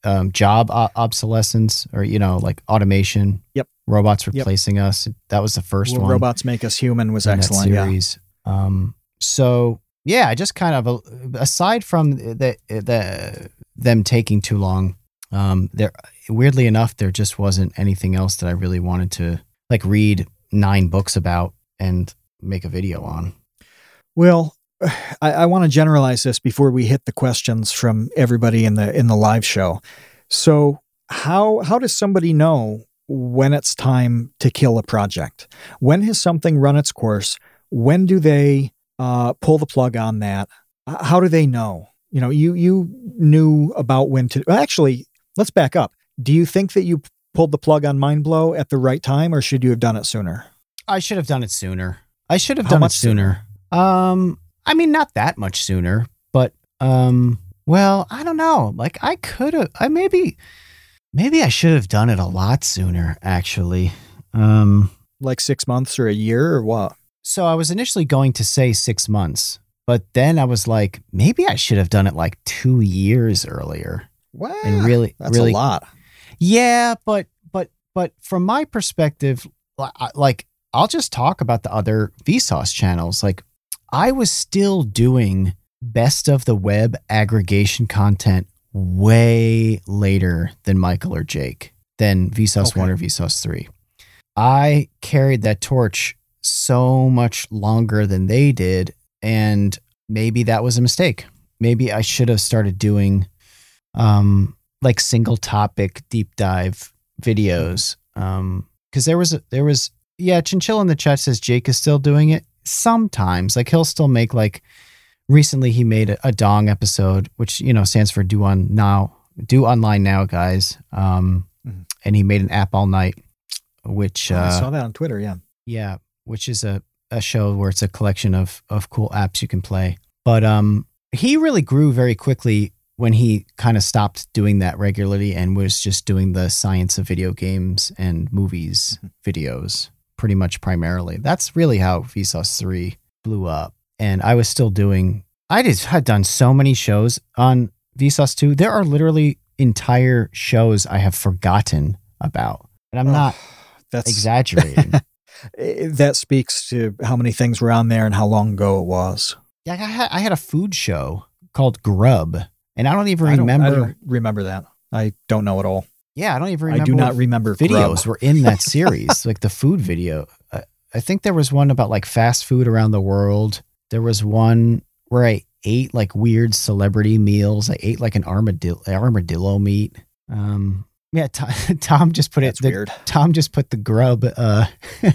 S1: um, job o- obsolescence, or you know, like automation.
S2: Yep.
S1: Robots
S2: Yep.
S1: replacing us. That was the first
S2: Will
S1: one.
S2: Robots make us human was excellent. Yeah.
S1: series. Um, so yeah, I just kind of uh, aside from the the them taking too long, um, there weirdly enough there just wasn't anything else that I really wanted to like read nine books about and make a video on.
S2: Well, I, I want to generalize this before we hit the questions from everybody in the in the live show. So how how does somebody know when it's time to kill a project? When has something run its course? When do they uh, pull the plug on that? How do they know? You know, you you knew about when to. Actually, let's back up. Do you think that you pulled the plug on Mindblow at the right time, or should you have done it sooner?
S1: I should have done it sooner. I should have
S2: How
S1: done it
S2: much
S1: sooner. Um, I mean, not that much sooner, but um, well, I don't know. Like, I could have. I maybe, maybe I should have done it a lot sooner. Actually, um,
S2: Like six months or a year, or what?
S1: so I was initially going to say six months, but then I was like, maybe I should have done it like two years earlier.
S2: Well,
S1: And really,
S2: that's
S1: really,
S2: a lot.
S1: Yeah, but but but from my perspective, like I'll just talk about the other Vsauce channels. Like I was still doing best of the web aggregation content way later than Michael or Jake, than Vsauce
S2: Okay.
S1: one or Vsauce three. I carried that torch so much longer than they did, and maybe that was a mistake. Maybe I should have started doing um like single topic deep dive videos. Um, because there was a, there was yeah, Chinchilla in the chat says Jake is still doing it sometimes. Like he'll still make like recently he made a, a dong episode, which you know stands for do on now, do online now, guys. Um,
S2: Mhm.
S1: and he made an app all night, which
S2: Oh, I
S1: uh,
S2: saw that on Twitter. Yeah.
S1: yeah, which is a, a show where it's a collection of of cool apps you can play. But um he really grew very quickly when he kind of stopped doing that regularly and was just doing the science of video games and movies mm-hmm. videos pretty much primarily. That's really how Vsauce 3 blew up. And I was still doing I just had done so many shows on Vsauce 2. There are literally entire shows I have forgotten about. And I'm
S2: Oh,
S1: not
S2: That's
S1: exaggerating.
S2: that speaks to how many things were on there and how long ago it was.
S1: Yeah, I had, I had a food show called Grub, and I don't even
S2: I don't-
S1: remember.
S2: I don't remember that. I don't know at all.
S1: yeah, I don't even remember.
S2: I do not remember
S1: videos
S2: Grub.
S1: were in that series, like the food video. I, I think there was one about like fast food around the world. There was one where I ate like weird celebrity meals. I ate like an armadillo, armadillo meat. Um, yeah, Tom, Tom just put
S2: That's
S1: it. The,
S2: weird.
S1: Tom just put the Grub uh,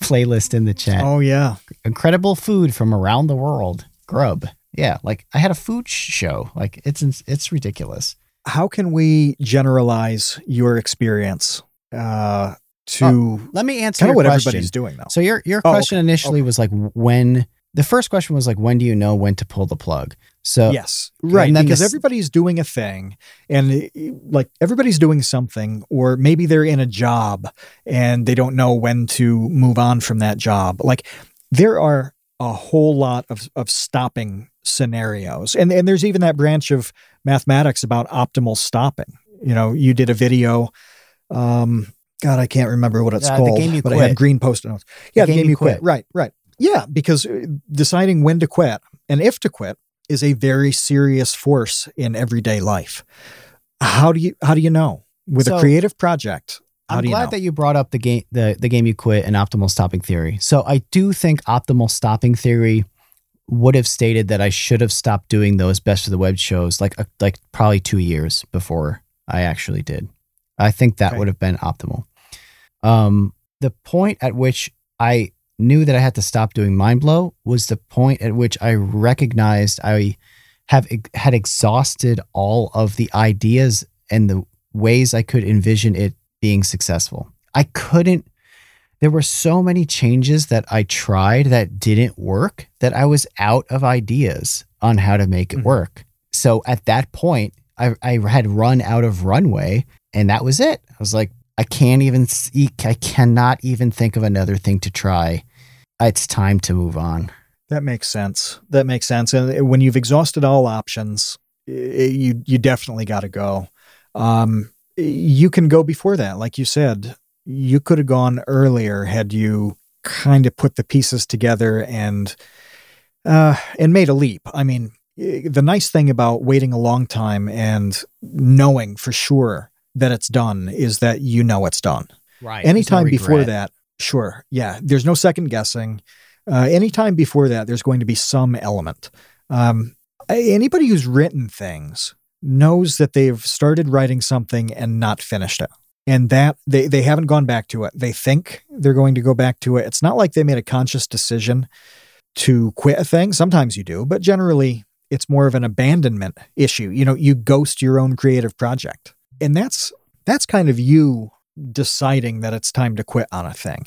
S1: playlist in the chat.
S2: Oh yeah.
S1: incredible food from around the world. Grub. Yeah, like I had a food show. Like it's it's ridiculous.
S2: How can we generalize your experience uh, to
S1: Let me answer
S2: kind of what
S1: question.
S2: everybody's doing though.
S1: So your your
S2: Oh,
S1: question initially was like when the first question was like when do you know when to pull the plug? So
S2: yes, right.
S1: and
S2: Because
S1: this-
S2: everybody's doing a thing, and uh, like everybody's doing something, or maybe they're in a job and they don't know when to move on from that job. Like there are a whole lot of of stopping scenarios, and and there's even that branch of mathematics about optimal stopping. You know, you did a video. Um, God, I can't remember what it's
S1: Uh, The
S2: called,
S1: Game You
S2: but I
S1: Quit.
S2: had green post-it notes. Yeah, the, game, you quit. Right, right. Yeah, because uh, deciding when to quit and if to quit is a very serious force in everyday life. How do you how do you know with
S1: So,
S2: a creative project? How
S1: I'm glad
S2: know?
S1: that you brought up the game the, the game you quit and optimal stopping theory. So I do think optimal stopping theory would have stated that I should have stopped doing those best of the web shows like uh, like probably 2 years before I actually did. I think that would have been optimal. Um the point at which I knew that I had to stop doing mind blow was the point at which I recognized I have had exhausted all of the ideas and the ways I could envision it being successful. I couldn't there were so many changes that I tried that didn't work that I was out of ideas on how to make it
S2: Mhm.
S1: work. So at that point, I, I had run out of runway and that was it. I was like, I can't even see, I cannot even think of another thing to try. It's time to move on.
S2: That makes sense. That makes sense. And when you've exhausted all options, i- you you definitely got to go. Um, you can go before that, like you said. You could have gone earlier had you kind of put the pieces together and uh, and made a leap. I mean, the nice thing about waiting a long time and knowing for sure that it's done is that you know it's done
S1: Right.
S2: anytime before that sure yeah there's no second guessing uh, anytime before that there's going to be some element um, anybody who's written things knows that they've started writing something and not finished it. And that they, they haven't gone back to it. They think they're going to go back to it. It's not like they made a conscious decision to quit a thing. Sometimes you do but generally it's more of an abandonment issue. You know you ghost your own creative project. And that's that's kind of you deciding that it's time to quit on a thing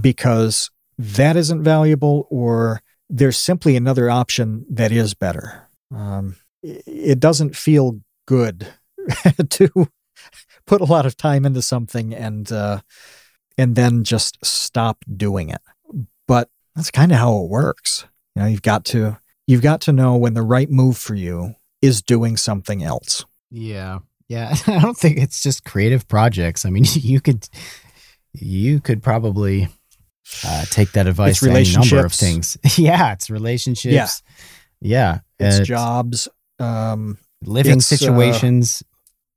S2: because that isn't valuable or there's simply another option that is better. Um, it doesn't feel good to put a lot of time into something and uh, and then just stop doing it but that's kind of how it works you know you've got to you've got to know when the right move for you is doing something else
S1: Yeah. Yeah. I don't think it's just creative projects. I mean, you could you could probably uh, take that advice
S2: It's
S1: to any number of things. yeah, it's relationships. Yeah.
S2: it's
S1: uh,
S2: jobs um,
S1: living
S2: uh,
S1: situations.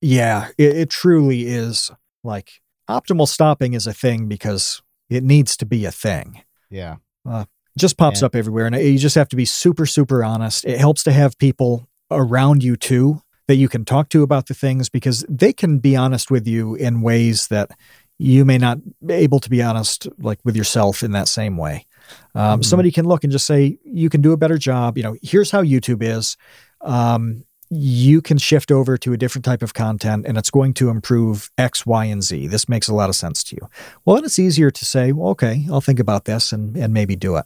S2: Yeah, it, it truly is like optimal stopping is a thing because it needs to be a thing.
S1: yeah.
S2: It just pops
S1: Yeah.
S2: up everywhere, and you just have to be super, super honest. It helps to have people around you too that you can talk to about the things because they can be honest with you in ways that you may not be able to be honest like with yourself in that same way. Um,
S1: Mhm.
S2: Somebody can look and just say, "You can do a better job." You know, here's how YouTube is. Um, you can shift over to a different type of content and it's going to improve X, Y, and Z. This makes a lot of sense to you. Well, then it's easier to say, well, okay, I'll think about this and, and maybe do it.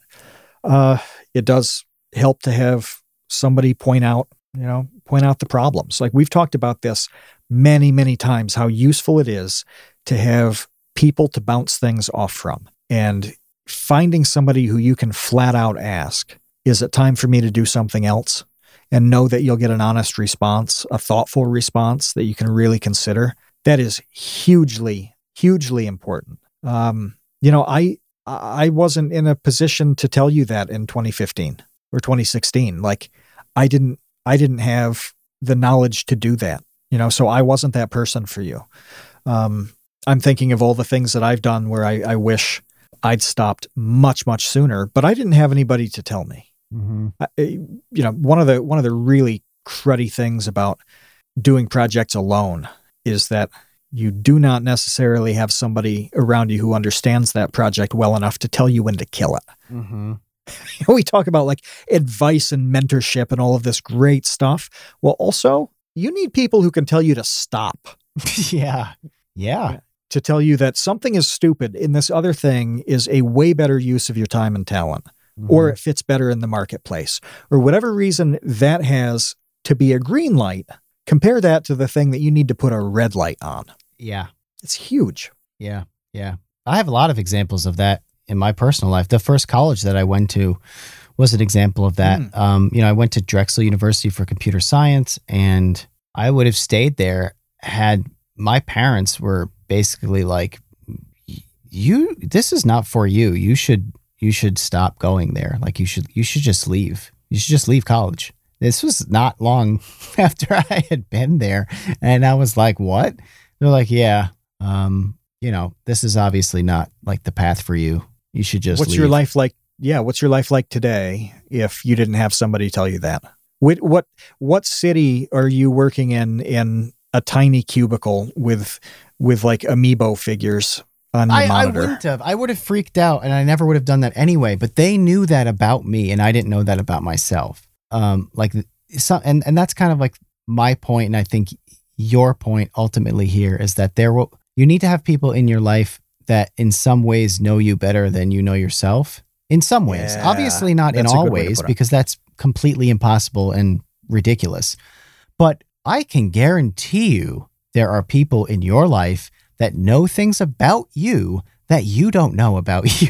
S2: Uh, it does help to have somebody point out, you know, point out the problems. Like we've talked about this many, many times, how useful it is to have people to bounce things off from. And finding somebody who you can flat out ask, is it time for me to do something else? And know that you'll get an honest response, a thoughtful response that you can really consider. That is hugely, hugely important. Um, you know, I I wasn't in a position to tell you that in 2015 or 2016. Like, I didn't I didn't have the knowledge to do that. You know, so I wasn't that person for you. Um, I'm thinking of all the things that I've done where I, I wish I'd stopped much much sooner, but I didn't have anybody to tell me.
S1: Mm-hmm.
S2: I- you know one of the one of the really cruddy things about doing projects alone is that you do not necessarily have somebody around you who understands that project well enough to tell you when to kill it.
S1: Mm-hmm.
S2: we talk about like advice and mentorship and all of this great stuff. Well, also, you need people who can tell you to stop.
S1: yeah. Yeah.
S2: to tell you that something is stupid and this other thing is a way better use of your time and talent, or it fits better in the marketplace, or whatever reason that has to be a green light, compare that to the thing that you need to put a red light on.
S1: yeah,
S2: It's huge.
S1: yeah, yeah. I have a lot of examples of that in my personal life. The first college that I went to was an example of that.
S2: Hmm.
S1: Um, you know, I went to Drexel University for computer science, and I would have stayed there had my parents were basically like, "You, this is not for you. You should, you should stop going there. Like, you should, you should just leave. You should just leave college." This was not long after I had been there, and I was like, "What?" They're like, "Yeah, um, you know, this is obviously not like the path for you. You should just
S2: what's
S1: leave."
S2: your life like? Yeah, what's your life like today if you didn't have somebody tell you that? What what what city are you working in in a tiny cubicle with with like amiibo figures on your
S1: I, I wouldn't have. I would have freaked out, and I never would have done that anyway. But they knew that about me, and I didn't know that about myself. Um, like, so, and and that's kind of like my point, and I think your point ultimately here is that there will you need to have people in your life that, in some ways, know you better than you know yourself. In some ways,
S2: Yeah,
S1: obviously not in all ways, because that's completely impossible and ridiculous. But I can guarantee you there are people in your life that know things about you that you don't know about you.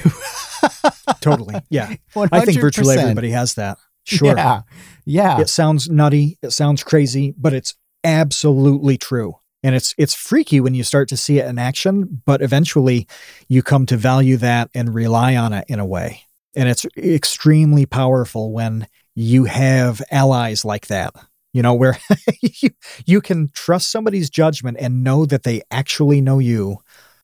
S2: totally. Yeah. I think virtually everybody has that. Sure.
S1: Yeah. Yeah.
S2: It sounds nutty, it sounds crazy, but it's absolutely true. And it's it's freaky when you start to see it in action, but eventually you come to value that and rely on it in a way. And it's extremely powerful when you have allies like that. You know, where you, you can trust somebody's judgment and know that they actually know you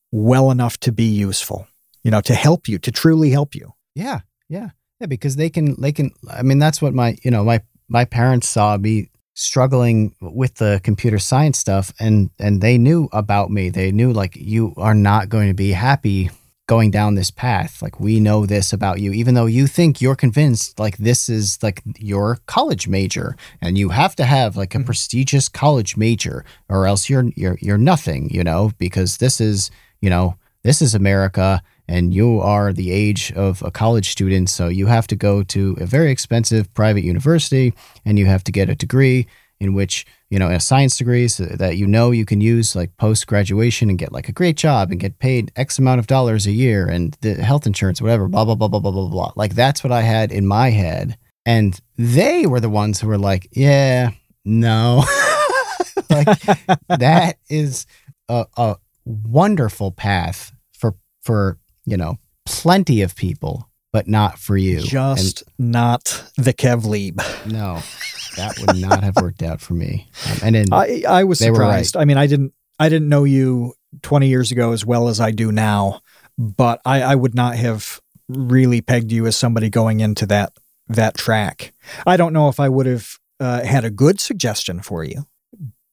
S2: well enough to be useful, you know, to help you, to truly help you.
S1: Yeah, yeah, yeah. Because they can, they can. I mean, that's what my, you know, my my parents saw me struggling with the computer science stuff, and and they knew about me. They knew like you are not going to be happy going down this path. Like we know this about you, even though you think you're convinced like this is like your college major, and you have to have like a
S2: Mhm.
S1: prestigious college major, or else you're you're you're nothing. You know, because this is you know this is America and you are the age of a college student, so you have to go to a very expensive private university and you have to get a degree in which, you know, a science degree so that you know you can use like post graduation and get like a great job and get paid X amount of dollars a year and the health insurance, whatever, blah, blah, blah, blah, blah, blah, blah. Like that's what I had in my head. And they were the ones who were like, yeah, no. like that is a, a wonderful path for for you know plenty of people but not for you
S2: Just not the Kev Lieb.
S1: no that would not have worked out for me um, and then
S2: I, I was surprised. I mean, I didn't I didn't know you 20 years ago as well as I do now, but I, I would not have really pegged you as somebody going into that that track. I don't know if I would have uh, had a good suggestion for you,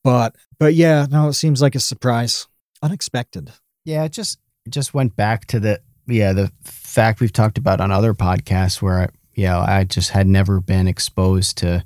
S2: but but yeah, no, it seems like a surprise, unexpected.
S1: yeah it just just went back to the yeah the fact we've talked about on other podcasts where I, you know i just had never been exposed to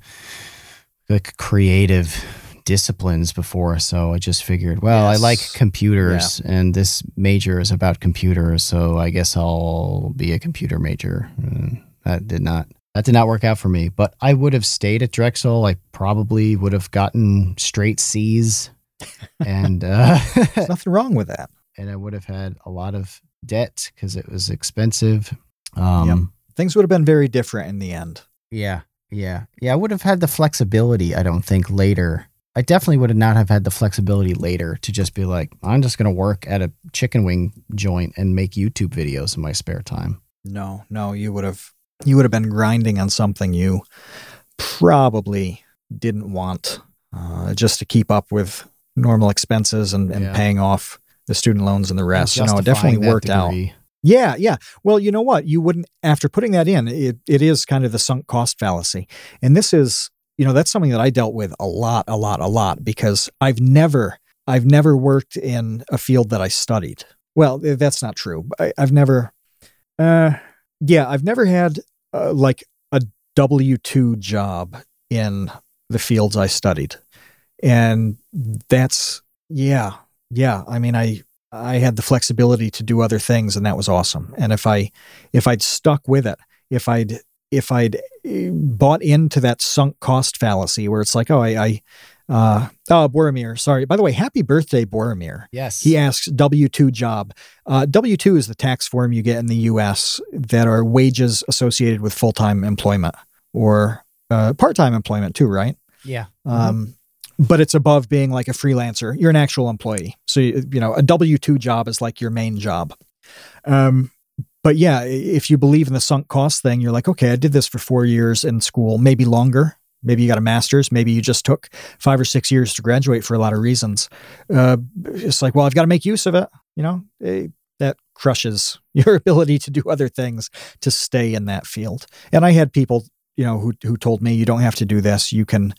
S1: like creative disciplines before so i just figured well i like computers and this major is about computers so i guess i'll be a computer major. And that did not that did not work out for me but i would have stayed at drexel. I probably would have gotten straight c's and uh
S2: There's nothing wrong with that.
S1: and I would have had a lot of debt because it was expensive. Um,
S2: Things would have been very different in the end.
S1: Yeah, yeah, yeah. I would have had the flexibility. I don't think later. I definitely would have not have had the flexibility later to just be like, I'm just going to work at a chicken wing joint and make YouTube videos in my spare time.
S2: No, no, you would have you would have been grinding on something you probably didn't want uh, just to keep up with normal expenses and, and
S1: Yeah.
S2: paying off the student loans and the rest. You know, it definitely worked out. Yeah, yeah. Well, you know what? You wouldn't after putting that in, it, it is kind of the sunk cost fallacy. And this is, you know, that's something that I dealt with a lot, a lot, a lot because I've never I've never worked in a field that I studied. Well, that's not true. I, I've never uh yeah, I've never had uh, like a W2 job in the fields I studied. And that's yeah. Yeah, I mean I I had the flexibility to do other things, and that was awesome. And if I if I'd stuck with it, if I'd if I'd eh, bought into that sunk cost fallacy, where it's like, oh, I, I uh, oh, Boromir, sorry. By the way, happy birthday, Boromir.
S1: Yes.
S2: He asks W 2 job. Uh, W 2 is the tax form you get in the US that are wages associated with full time employment or uh, part time employment, too, right?
S1: yeah.
S2: Um, but it's above being like a freelancer. You're an actual employee. So, you know, a W 2 job is like your main job. Um, but yeah, if you believe in the sunk cost thing, you're like, okay, I did this for four years in school, maybe longer. Maybe you got a master's. Maybe you just took five or six years to graduate for a lot of reasons. Uh, it's like, well, I've got to make use of it. You know, Eh, that crushes your ability to do other things to stay in that field. And I had people, you know, who who told me you don't have to do this. You can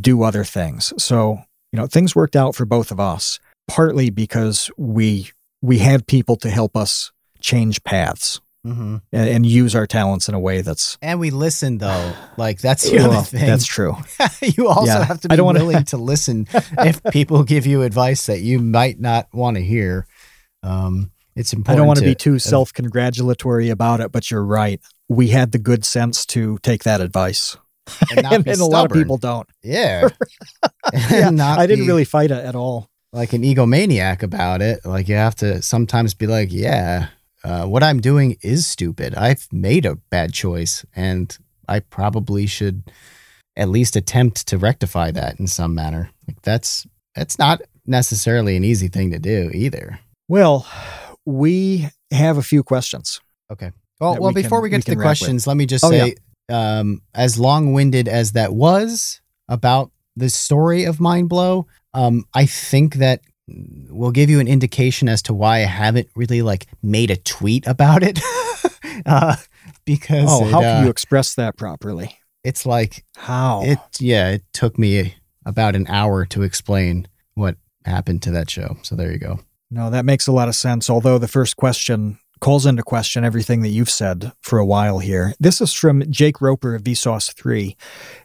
S2: do other things. So, you know, things worked out for both of us, partly because we we had people to help us change paths
S1: hmm
S2: and, and use our talents in a way that's
S1: And we listen though. Like that's the other thing.
S2: that's true.
S1: you also
S2: Yeah.
S1: have to
S2: I don't wanna-
S1: to listen if people give you advice that you might not want to hear. Um, it's important.
S2: I don't want to be
S1: to
S2: too self-congratulatory about it, but you're right. We had the good sense to take that advice.
S1: and, not
S2: and, and a lot of people don't.
S1: Yeah.
S2: Yeah, I didn't
S1: be
S2: really fight it at all.
S1: like an egomaniac about it. Like you have to sometimes be like, yeah, uh, what I'm doing is stupid. I've made a bad choice, and I probably should at least attempt to rectify that in some manner. Like that's that's not necessarily an easy thing to do either.
S2: Well, we have a few questions.
S1: Okay. Well, well,
S2: we
S1: before
S2: can-
S1: we get
S2: we
S1: to the
S2: wrap with.
S1: questions, let me just
S2: Oh,
S1: say, um, as long-winded as that was about the story of Mind Blow, um, I think that will give you an indication as to why I haven't really like made a tweet about it. uh, because
S2: Oh,
S1: it,
S2: how
S1: uh,
S2: can you express that properly?
S1: it's like
S2: How?
S1: it. Yeah, it took me about an hour to explain what happened to that show. So there you go.
S2: No, that makes a lot of sense. Although the first question calls into question everything that you've said for a while here. This is from Jake Roper of Vsauce 3.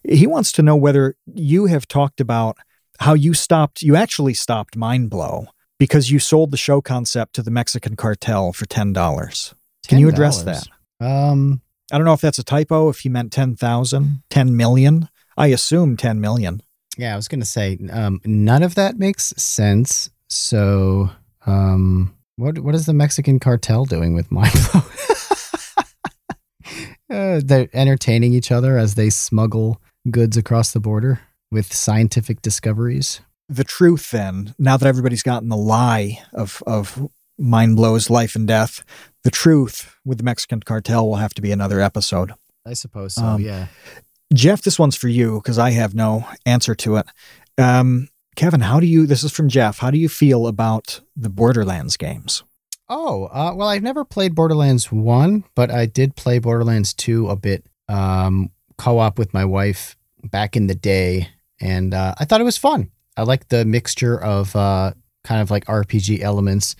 S2: He wants to know whether you have talked about how you stopped, you actually stopped Mindblow because you sold the show concept to the Mexican cartel for $10. Can you address that?
S1: Um,
S2: I don't know if that's a typo, if he meant 10,000, 10 million. I assume 10 million.
S1: Yeah, I was gonna say um, none of that makes sense. So, um, what what is the Mexican cartel doing with Mindblow? uh, they're entertaining each other as they smuggle goods across the border with scientific discoveries.
S2: the truth then now that everybody's gotten the lie of of mind blows life and death the truth with the mexican cartel will have to be another episode
S1: I suppose so.
S2: Um,
S1: yeah.
S2: jeff this one's for you because i have no answer to it um, kevin how do you this is from jeff how do you feel about the borderlands games
S1: Oh, uh, well, I've never played Borderlands 1, but I did play Borderlands 2 a bit um, co op with my wife back in the day. And uh, I thought it was fun. I like the mixture of uh, kind of like RPG elements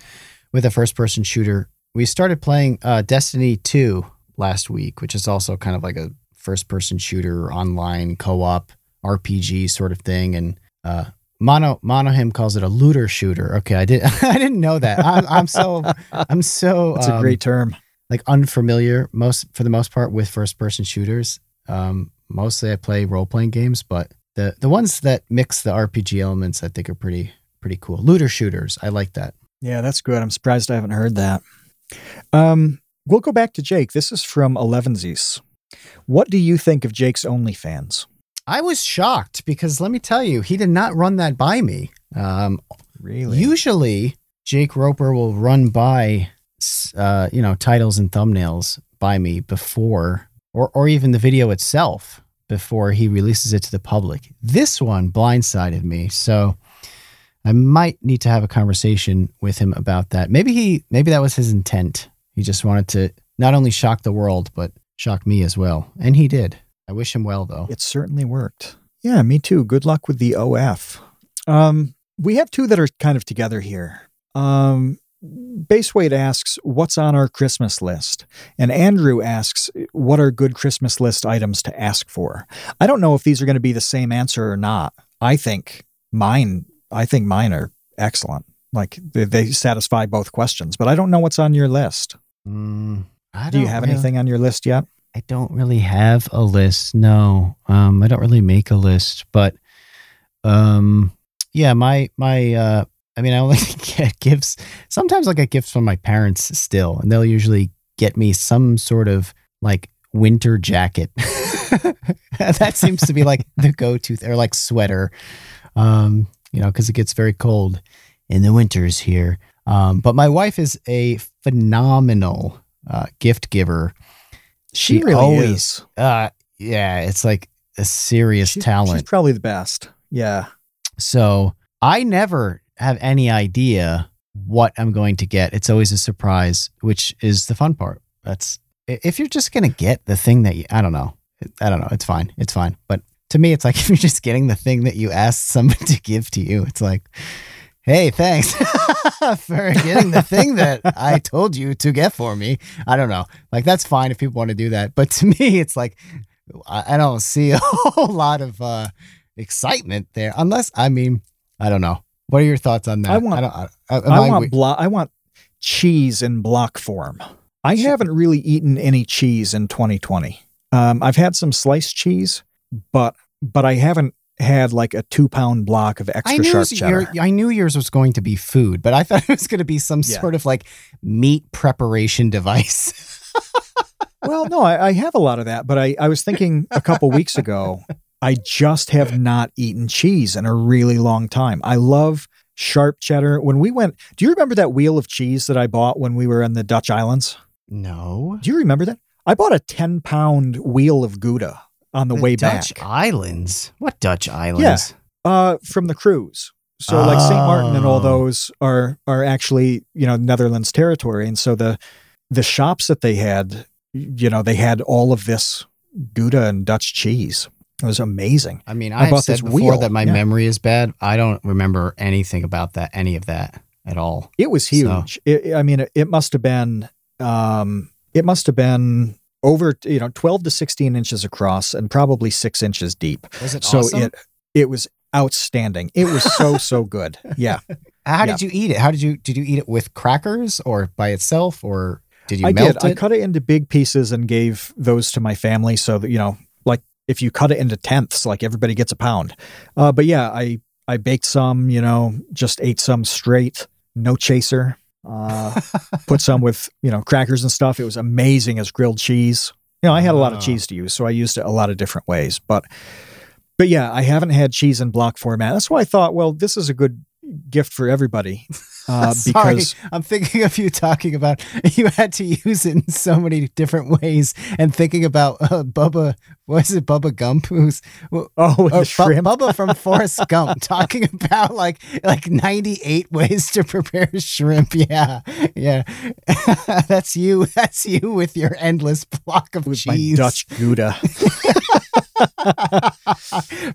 S1: with a first person shooter. We started playing uh, Destiny 2 last week, which is also kind of like a first person shooter, online co op RPG sort of thing. And uh, Mono Monohim calls it a looter shooter. Okay, I did I didn't know that. I'm, I'm so I'm so
S2: that's a
S1: um,
S2: great term
S1: like unfamiliar most for the most part with first person shooters. Um, mostly I play role playing games, but the the ones that mix the RPG elements I think are pretty pretty cool. Looter shooters, I like that.
S2: yeah that's good i'm surprised i haven't heard that um, we'll go back to jake this is from elevensies what do you think of jake's onlyfans
S1: I was shocked because let me tell you, he did not run that by me. Um,
S2: really
S1: Usually, Jake Roper will run by, uh, you know, titles and thumbnails by me before, or or even the video itself before he releases it to the public. This one blindsided me, so I might need to have a conversation with him about that. Maybe he, maybe that was his intent. He just wanted to not only shock the world, but shock me as well, and he did. I wish him well, though.
S2: It certainly worked. Yeah, me too. Good luck with the OF. Um, we have two that are kind of together here. Um, Baseweight asks, What's on our Christmas list? And Andrew asks, What are good Christmas list items to ask for? I don't know if these are going to be the same answer or not. I think mine, I think mine are excellent. Like they, they satisfy both questions. But I don't know what's on your list.
S1: Mm, I
S2: Do you have
S1: really-
S2: anything on your list yet?
S1: I don't really have a list. No, um, I don't really make a list, but, um, yeah, my my, uh, I mean, I only get gifts. Sometimes I get gifts from my parents still, and they'll usually get me some sort of like winter jacket. that seems to be like the go-to, or like sweater, um, you know, because it gets very cold in the winters here. Um, but my wife is a phenomenal uh, gift giver.
S2: She,
S1: She
S2: really
S1: always-
S2: is.
S1: Uh, yeah, it's like a serious
S2: She's,
S1: talent.
S2: she's probably the best. Yeah.
S1: So I never have any idea what I'm going to get. It's always a surprise, which is the fun part. That's if you're just going to get the thing that you, I don't know. I don't know. It's fine. It's fine. But to me, it's like if you're just getting the thing that you asked somebody to give to you, it's like, hey, thanks for getting the thing that I told you to get for me. I don't know. Like, that's fine if people want to do that. But to me, it's like, I, I don't see a whole lot of, uh, excitement there. Unless, I mean, I don't know. What are your thoughts on that?
S2: I want-
S1: I don't. I, I, am
S2: I
S1: I-
S2: want blo- I want cheese in block form. I haven't really eaten any cheese in 2020. Um, I've had some sliced cheese, but but I haven't had like a two pound block of
S1: I
S2: extra
S1: knew,
S2: sharp
S1: your,
S2: cheddar.
S1: I knew yours was going to be food, but I thought it was going to be some
S2: Yeah.
S1: sort of like meat preparation device.
S2: well, no, I, I have a lot of that, but I, I was thinking a couple weeks ago, I just have not eaten cheese in a really long time. I love sharp cheddar. When we went, do you remember that wheel of cheese that I bought when we were in the Dutch Islands?
S1: no.
S2: Do you remember that? I bought a 10 pound wheel of Gouda on the, way
S1: Dutch
S2: back
S1: Islands. What Dutch Islands?
S2: uh, from the cruise. So like St. Martin and all
S1: Oh.
S2: those are are actually, you know, Netherlands territory. And so the the shops that they had, you know, they had all of this Gouda and Dutch cheese. It was amazing.
S1: I mean,
S2: I
S1: I've
S2: bought
S1: said
S2: this
S1: before
S2: wheel,
S1: that my
S2: yeah.
S1: memory is bad. I don't remember anything about that, any of that at all.
S2: It was
S1: So-
S2: huge. It, I mean, it, it must have been um it must have been over, you know, 12 to 16 inches across and probably 6 inches deep.
S1: Was it
S2: so
S1: awesome?
S2: it it was outstanding. It was so so good. Yeah.
S1: How
S2: yeah.
S1: did you eat it? How did you did you eat it with crackers or by itself or did you
S2: I
S1: melt
S2: did. I cut it into big pieces and gave those to my family so that you know, like if you cut it into tenths, like everybody gets a pound. Uh, but yeah, I I baked some. You know, just ate some straight, no chaser. Uh, put some with you know crackers and stuff. It was amazing as grilled cheese. You know, I had a lot of
S1: Ah.
S2: cheese to use, so I used it a lot of different ways. But but yeah, I haven't had cheese in block format. That's why I thought, well, this is a good gift for everybody uh,
S1: Sorry,
S2: because
S1: I'm thinking of you talking about you had to use it in so many different ways, and thinking about uh, Bubba. Was it Bubba Gump? Who's
S2: oh,
S1: or
S2: the
S1: Bu-
S2: shrimp.
S1: Bubba from Forrest Gump talking about like like 98 ways to prepare shrimp. Yeah, yeah. That's you. That's you with your endless block of
S2: with my
S1: cheese,
S2: Dutch Gouda.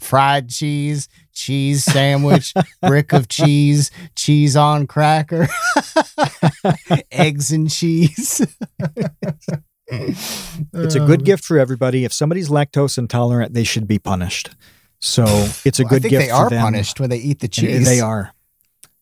S1: fried cheese, cheese sandwich, brick of cheese, cheese on cracker, eggs and cheese.
S2: It's a good gift for everybody. If somebody's lactose intolerant, they should be punished. So it's a
S1: I
S2: good
S1: think
S2: gift
S1: they are punished when they eat the
S2: And
S1: cheese.
S2: They are.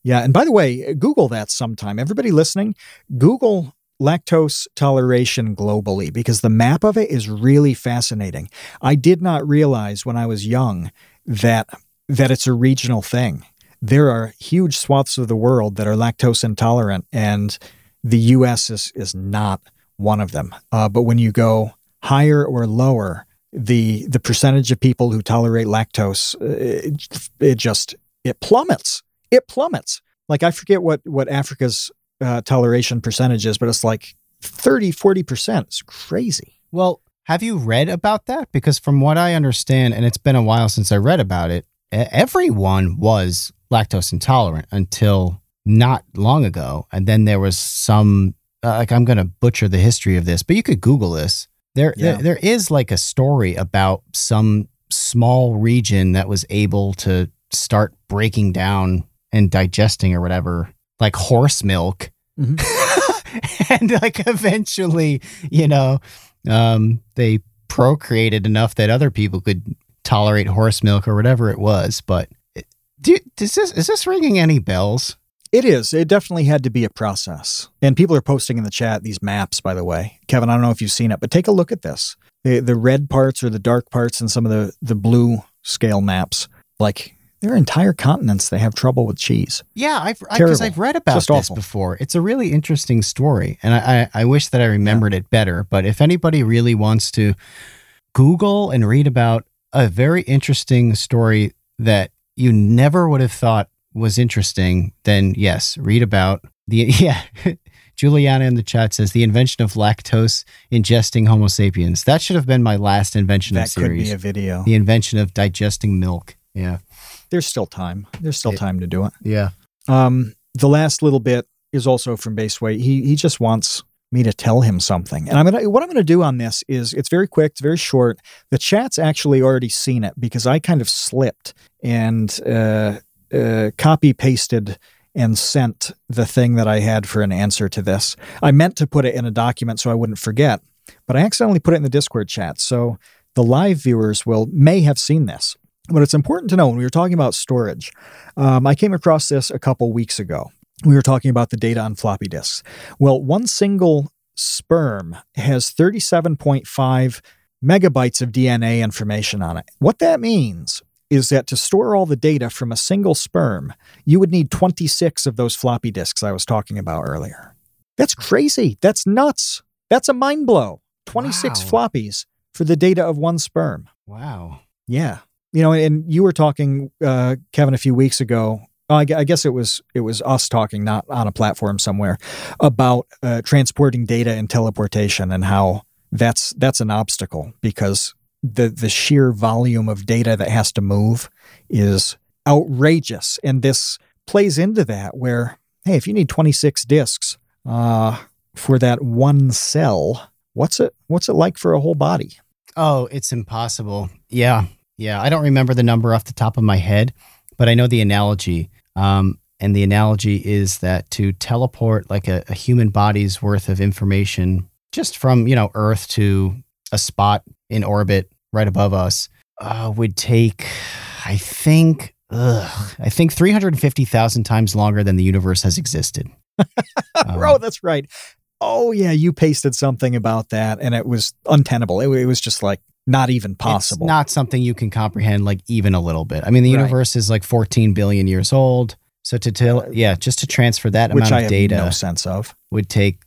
S2: Yeah. And by the way, Google that sometime. Everybody listening, Google lactose toleration globally because the map of it is really fascinating. I did not realize when I was young that that it's a regional thing. There are huge swaths of the world that are lactose intolerant, and the U.S. is is not one of them. Uh, but when you go higher or lower, the the percentage of people who tolerate lactose, uh, it, it just it plummets. It plummets. Like I forget what what Africa's uh, toleration percentage is, but it's like 30, 40 percent. It's crazy.
S1: Well, have you read about that? Because from what I understand, and it's been a while since I read about it, everyone was lactose intolerant until not long ago. And then there was some, uh, like, I'm going to butcher the history of this, but you could Google this. There,
S2: Yeah.
S1: there, there is like a story about some small region that was able to start breaking down and digesting or whatever, like horse milk.
S2: Mhm.
S1: and like eventually, you know, um, they procreated enough that other people could tolerate horse milk or whatever it was. But it- do, does this is this ringing any bells?
S2: It is. It definitely had to be a process. And people are posting in the chat these maps, by the way. Kevin, I don't know if you've seen it, but take a look at this. The, the red parts or the dark parts and some of the, the blue scale maps. Like, there are entire continents that have trouble with cheese.
S1: Yeah, I've because I've read about
S2: Just
S1: this
S2: awful.
S1: before. It's a really interesting story, and I, I, I wish that I remembered it better. But if anybody really wants to Google and read about a very interesting story that you never would have thought was interesting, then yes, read about the yeah. Juliana in the chat says the invention of lactose ingesting Homo sapiens. That should have been my last invention
S2: That
S1: of
S2: could be
S1: series.
S2: a video.
S1: the invention of digesting milk. Yeah.
S2: There's still time. There's still
S1: It-
S2: time to do it.
S1: Yeah.
S2: Um, the last little bit is also from Baseway. He he just wants me to tell him something, and I'm gonna what I'm gonna do on this is it's very quick, it's very short. The chat's actually already seen it because I kind of slipped and uh, uh, copy pasted and sent the thing that I had for an answer to this. I meant to put it in a document so I wouldn't forget, but I accidentally put it in the Discord chat. So the live viewers will may have seen this. But it's important to know when we were talking about storage. Um, I came across this a couple weeks ago. We were talking about the data on floppy disks. Well, one single sperm has 37.5 megabytes of DNA information on it. What that means is that to store all the data from a single sperm, you would need 26 of those floppy disks I was talking about earlier. That's crazy. That's nuts. That's a mind blow. 26
S1: Wow.
S2: floppies for the data of one sperm.
S1: Wow.
S2: Yeah. You know, and you were talking, uh, Kevin, a few weeks ago. I guess it was it was us talking, not on a platform somewhere, about uh, transporting data and teleportation, and how that's that's an obstacle because the the sheer volume of data that has to move is outrageous, and this plays into that. Where hey, if you need twenty six disks uh, for that one cell, what's it what's it like for a whole body?
S1: Oh, it's impossible. Yeah. Yeah. I don't remember the number off the top of my head, but I know the analogy. Um, and the analogy is that to teleport like a, a human body's worth of information just from, you know, Earth to a spot in orbit right above us uh, would take, I think, ugh, I think 350,000 times longer than the universe has existed. Um,
S2: oh, that's right. Oh, yeah, you pasted something about that, and it was untenable. It, it was just like not even possible.
S1: It's not something you can comprehend like even a little bit. I mean, the
S2: Right.
S1: universe is like 14 billion years old. So to tell, yeah, just to transfer that
S2: which
S1: amount
S2: I
S1: of data
S2: no sense of.
S1: would take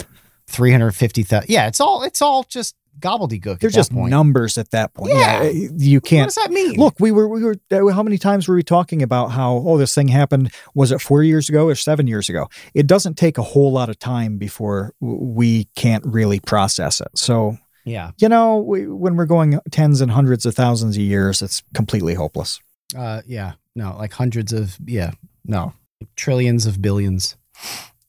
S1: 350,000. Yeah, it's all it's all just gobbledygook.
S2: They're
S1: at
S2: just
S1: that point.
S2: numbers at that point.
S1: Yeah.
S2: you can't.
S1: What does that mean?
S2: Look, we were we were. uh, How many times were we talking about how oh this thing happened? Was it four years ago or seven years ago? It doesn't take a whole lot of time before we can't really process it. So
S1: yeah,
S2: you know, we, when we're going tens and hundreds of thousands of years, it's completely hopeless.
S1: uh, yeah, no, like hundreds of yeah, no, trillions of billions.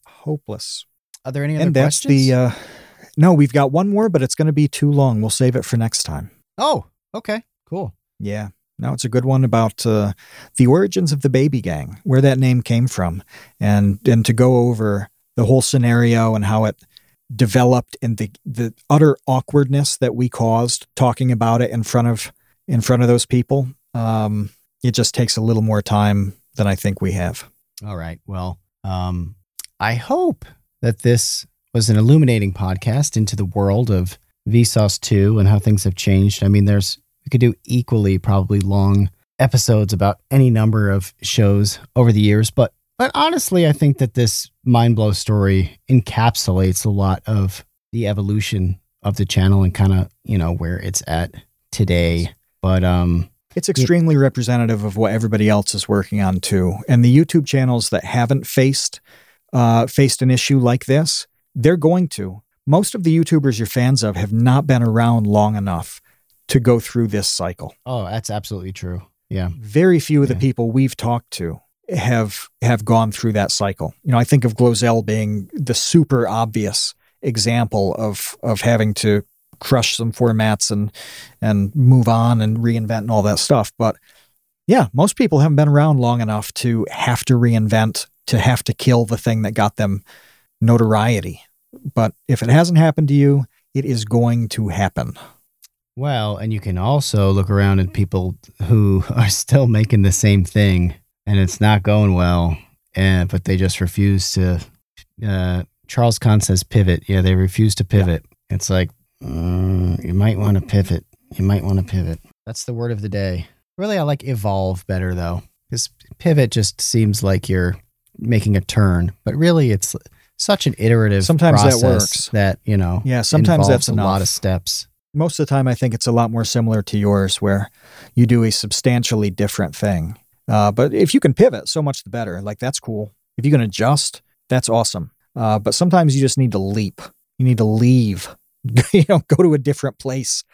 S2: Hopeless.
S1: Are there any other
S2: and that's
S1: questions?
S2: the uh no we've got one more but it's going to be too long we'll save it for next time
S1: oh, okay, cool.
S2: yeah no it's a good one about uh, the origins of the baby gang where that name came from and and to go over the whole scenario and how it developed and the the utter awkwardness that we caused talking about it in front of in front of those people um it just takes a little more time than i think we have
S1: All right. Well, um, I hope that this was an illuminating podcast into the world of Vsauce 2 and how things have changed. I mean, there's we could do equally probably long episodes about any number of shows over the years, but but honestly, I think that this mind blow story encapsulates a lot of the evolution of the channel and kind of you know where it's at today. But um,
S2: It's extremely representative of what everybody else is working on too. And the YouTube channels that haven't faced uh, faced an issue like this, they're going to. Most of the YouTubers you're fans of have not been around long enough to go through this cycle.
S1: oh, that's absolutely true. Yeah.
S2: Very few of the people we've talked to have have gone through that cycle. You know, I think of GloZell being the super obvious example of of having to crush some formats and and move on and reinvent and all that stuff. But yeah, most people haven't been around long enough to have to reinvent, to have to kill the thing that got them notoriety. But if it hasn't happened to you, it is going to happen.
S1: Well, and you can also look around at people who are still making the same thing and it's not going well. and but they just refuse to. Uh, Charles Kahn says pivot. Yeah, they refuse to pivot. It's like mm, you might want to pivot. You might want to pivot. That's the word of the day. Really, I like evolve better though, because pivot just seems like you're making a turn, but really it's such an iterative.
S2: Sometimes that
S1: process
S2: works.
S1: That you know.
S2: Yeah, sometimes that's
S1: a lot of steps.
S2: Most of the time, I think it's a lot more similar to yours, where you do a substantially different thing. Uh, but if you can pivot, so much the better. Like, that's cool. If you can adjust, that's awesome. Uh, but sometimes you just need to leap. You need to leave, you know, go to a different place,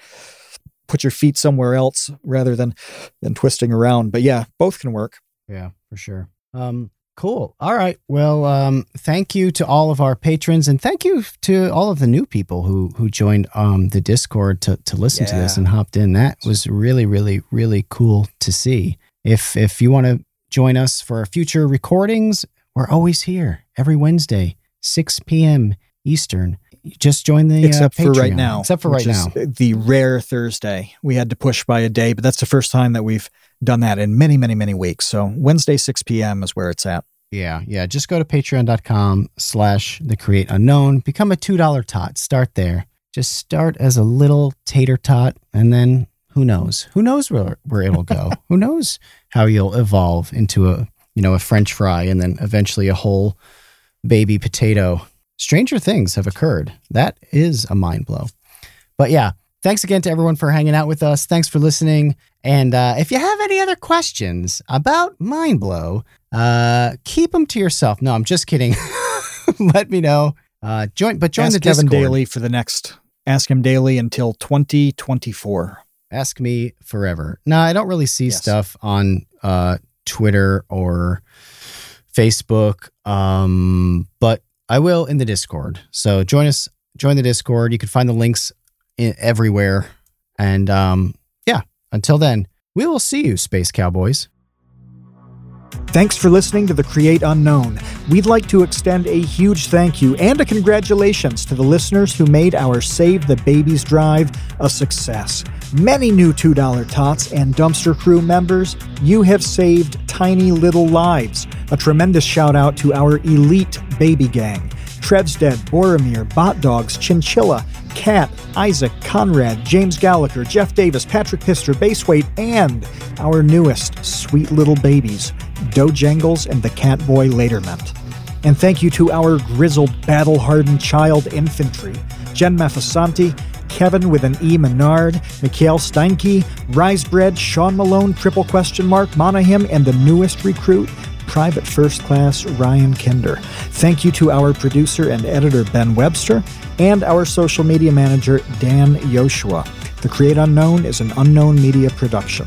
S2: put your feet somewhere else rather than than twisting around. But yeah, both can work.
S1: Yeah, for sure. Um, cool. All right. Well, um, thank you to all of our patrons, and thank you to all of the new people who who joined um the Discord to to listen to this and hopped in. That was really, really, really cool to see. If if you want to join us for our future recordings, we're always here every Wednesday, six p.m. Eastern. Just join the uh,
S2: except for right now.
S1: Except for right now.
S2: The rare Thursday. We had to push by a day, but that's the first time that we've done that in many, many, many weeks. So Wednesday, 6 p.m. is where it's at.
S1: Yeah, yeah. Just go to patreon.com slash the create unknown. Become a $2 tot. Start there. Just start as a little tater tot and then who knows? Who knows where, where it'll go? who knows how you'll evolve into a, you know, a French fry and then eventually a whole baby potato. Stranger things have occurred. That is a mind blow. But yeah, thanks again to everyone for hanging out with us. Thanks for listening. And uh, if you have any other questions about Mind Blow, uh, keep them to yourself. No, I'm just kidding. Let me know. Uh, join, but join
S2: Ask
S1: the
S2: Kevin Daily for the next Ask Him Daily until 2024.
S1: Ask me forever. No, I don't really see
S2: Yes.
S1: stuff on uh, Twitter or Facebook, um, but I will in the Discord. So join us. Join the Discord. You can find the links in, everywhere. And um, yeah, until then, we will see you, Space Cowboys.
S2: Thanks for listening to the Create Unknown. We'd like to extend a huge thank you and a congratulations to the listeners who made our Save the Babies drive a success. Many new $2 tots and dumpster crew members, you have saved tiny little lives. A tremendous shout out to our elite baby gang. Tredstead, Boromir, Bot Dogs, Chinchilla, Cat, Isaac, Conrad, James Gallagher, Jeff Davis, Patrick Pister, Baseweight, and our newest sweet little babies, Doe Jangles and the Catboy Laterment. And thank you to our grizzled, battle hardened child infantry Jen Mafasanti, Kevin with an E. Menard, Mikhail Steinke, Risebread, Sean Malone, triple question mark, Monahim, and the newest recruit, Private First Class Ryan Kinder. Thank you to our producer and editor Ben Webster and our social media manager Dan Yoshua. The Create Unknown is an unknown media production.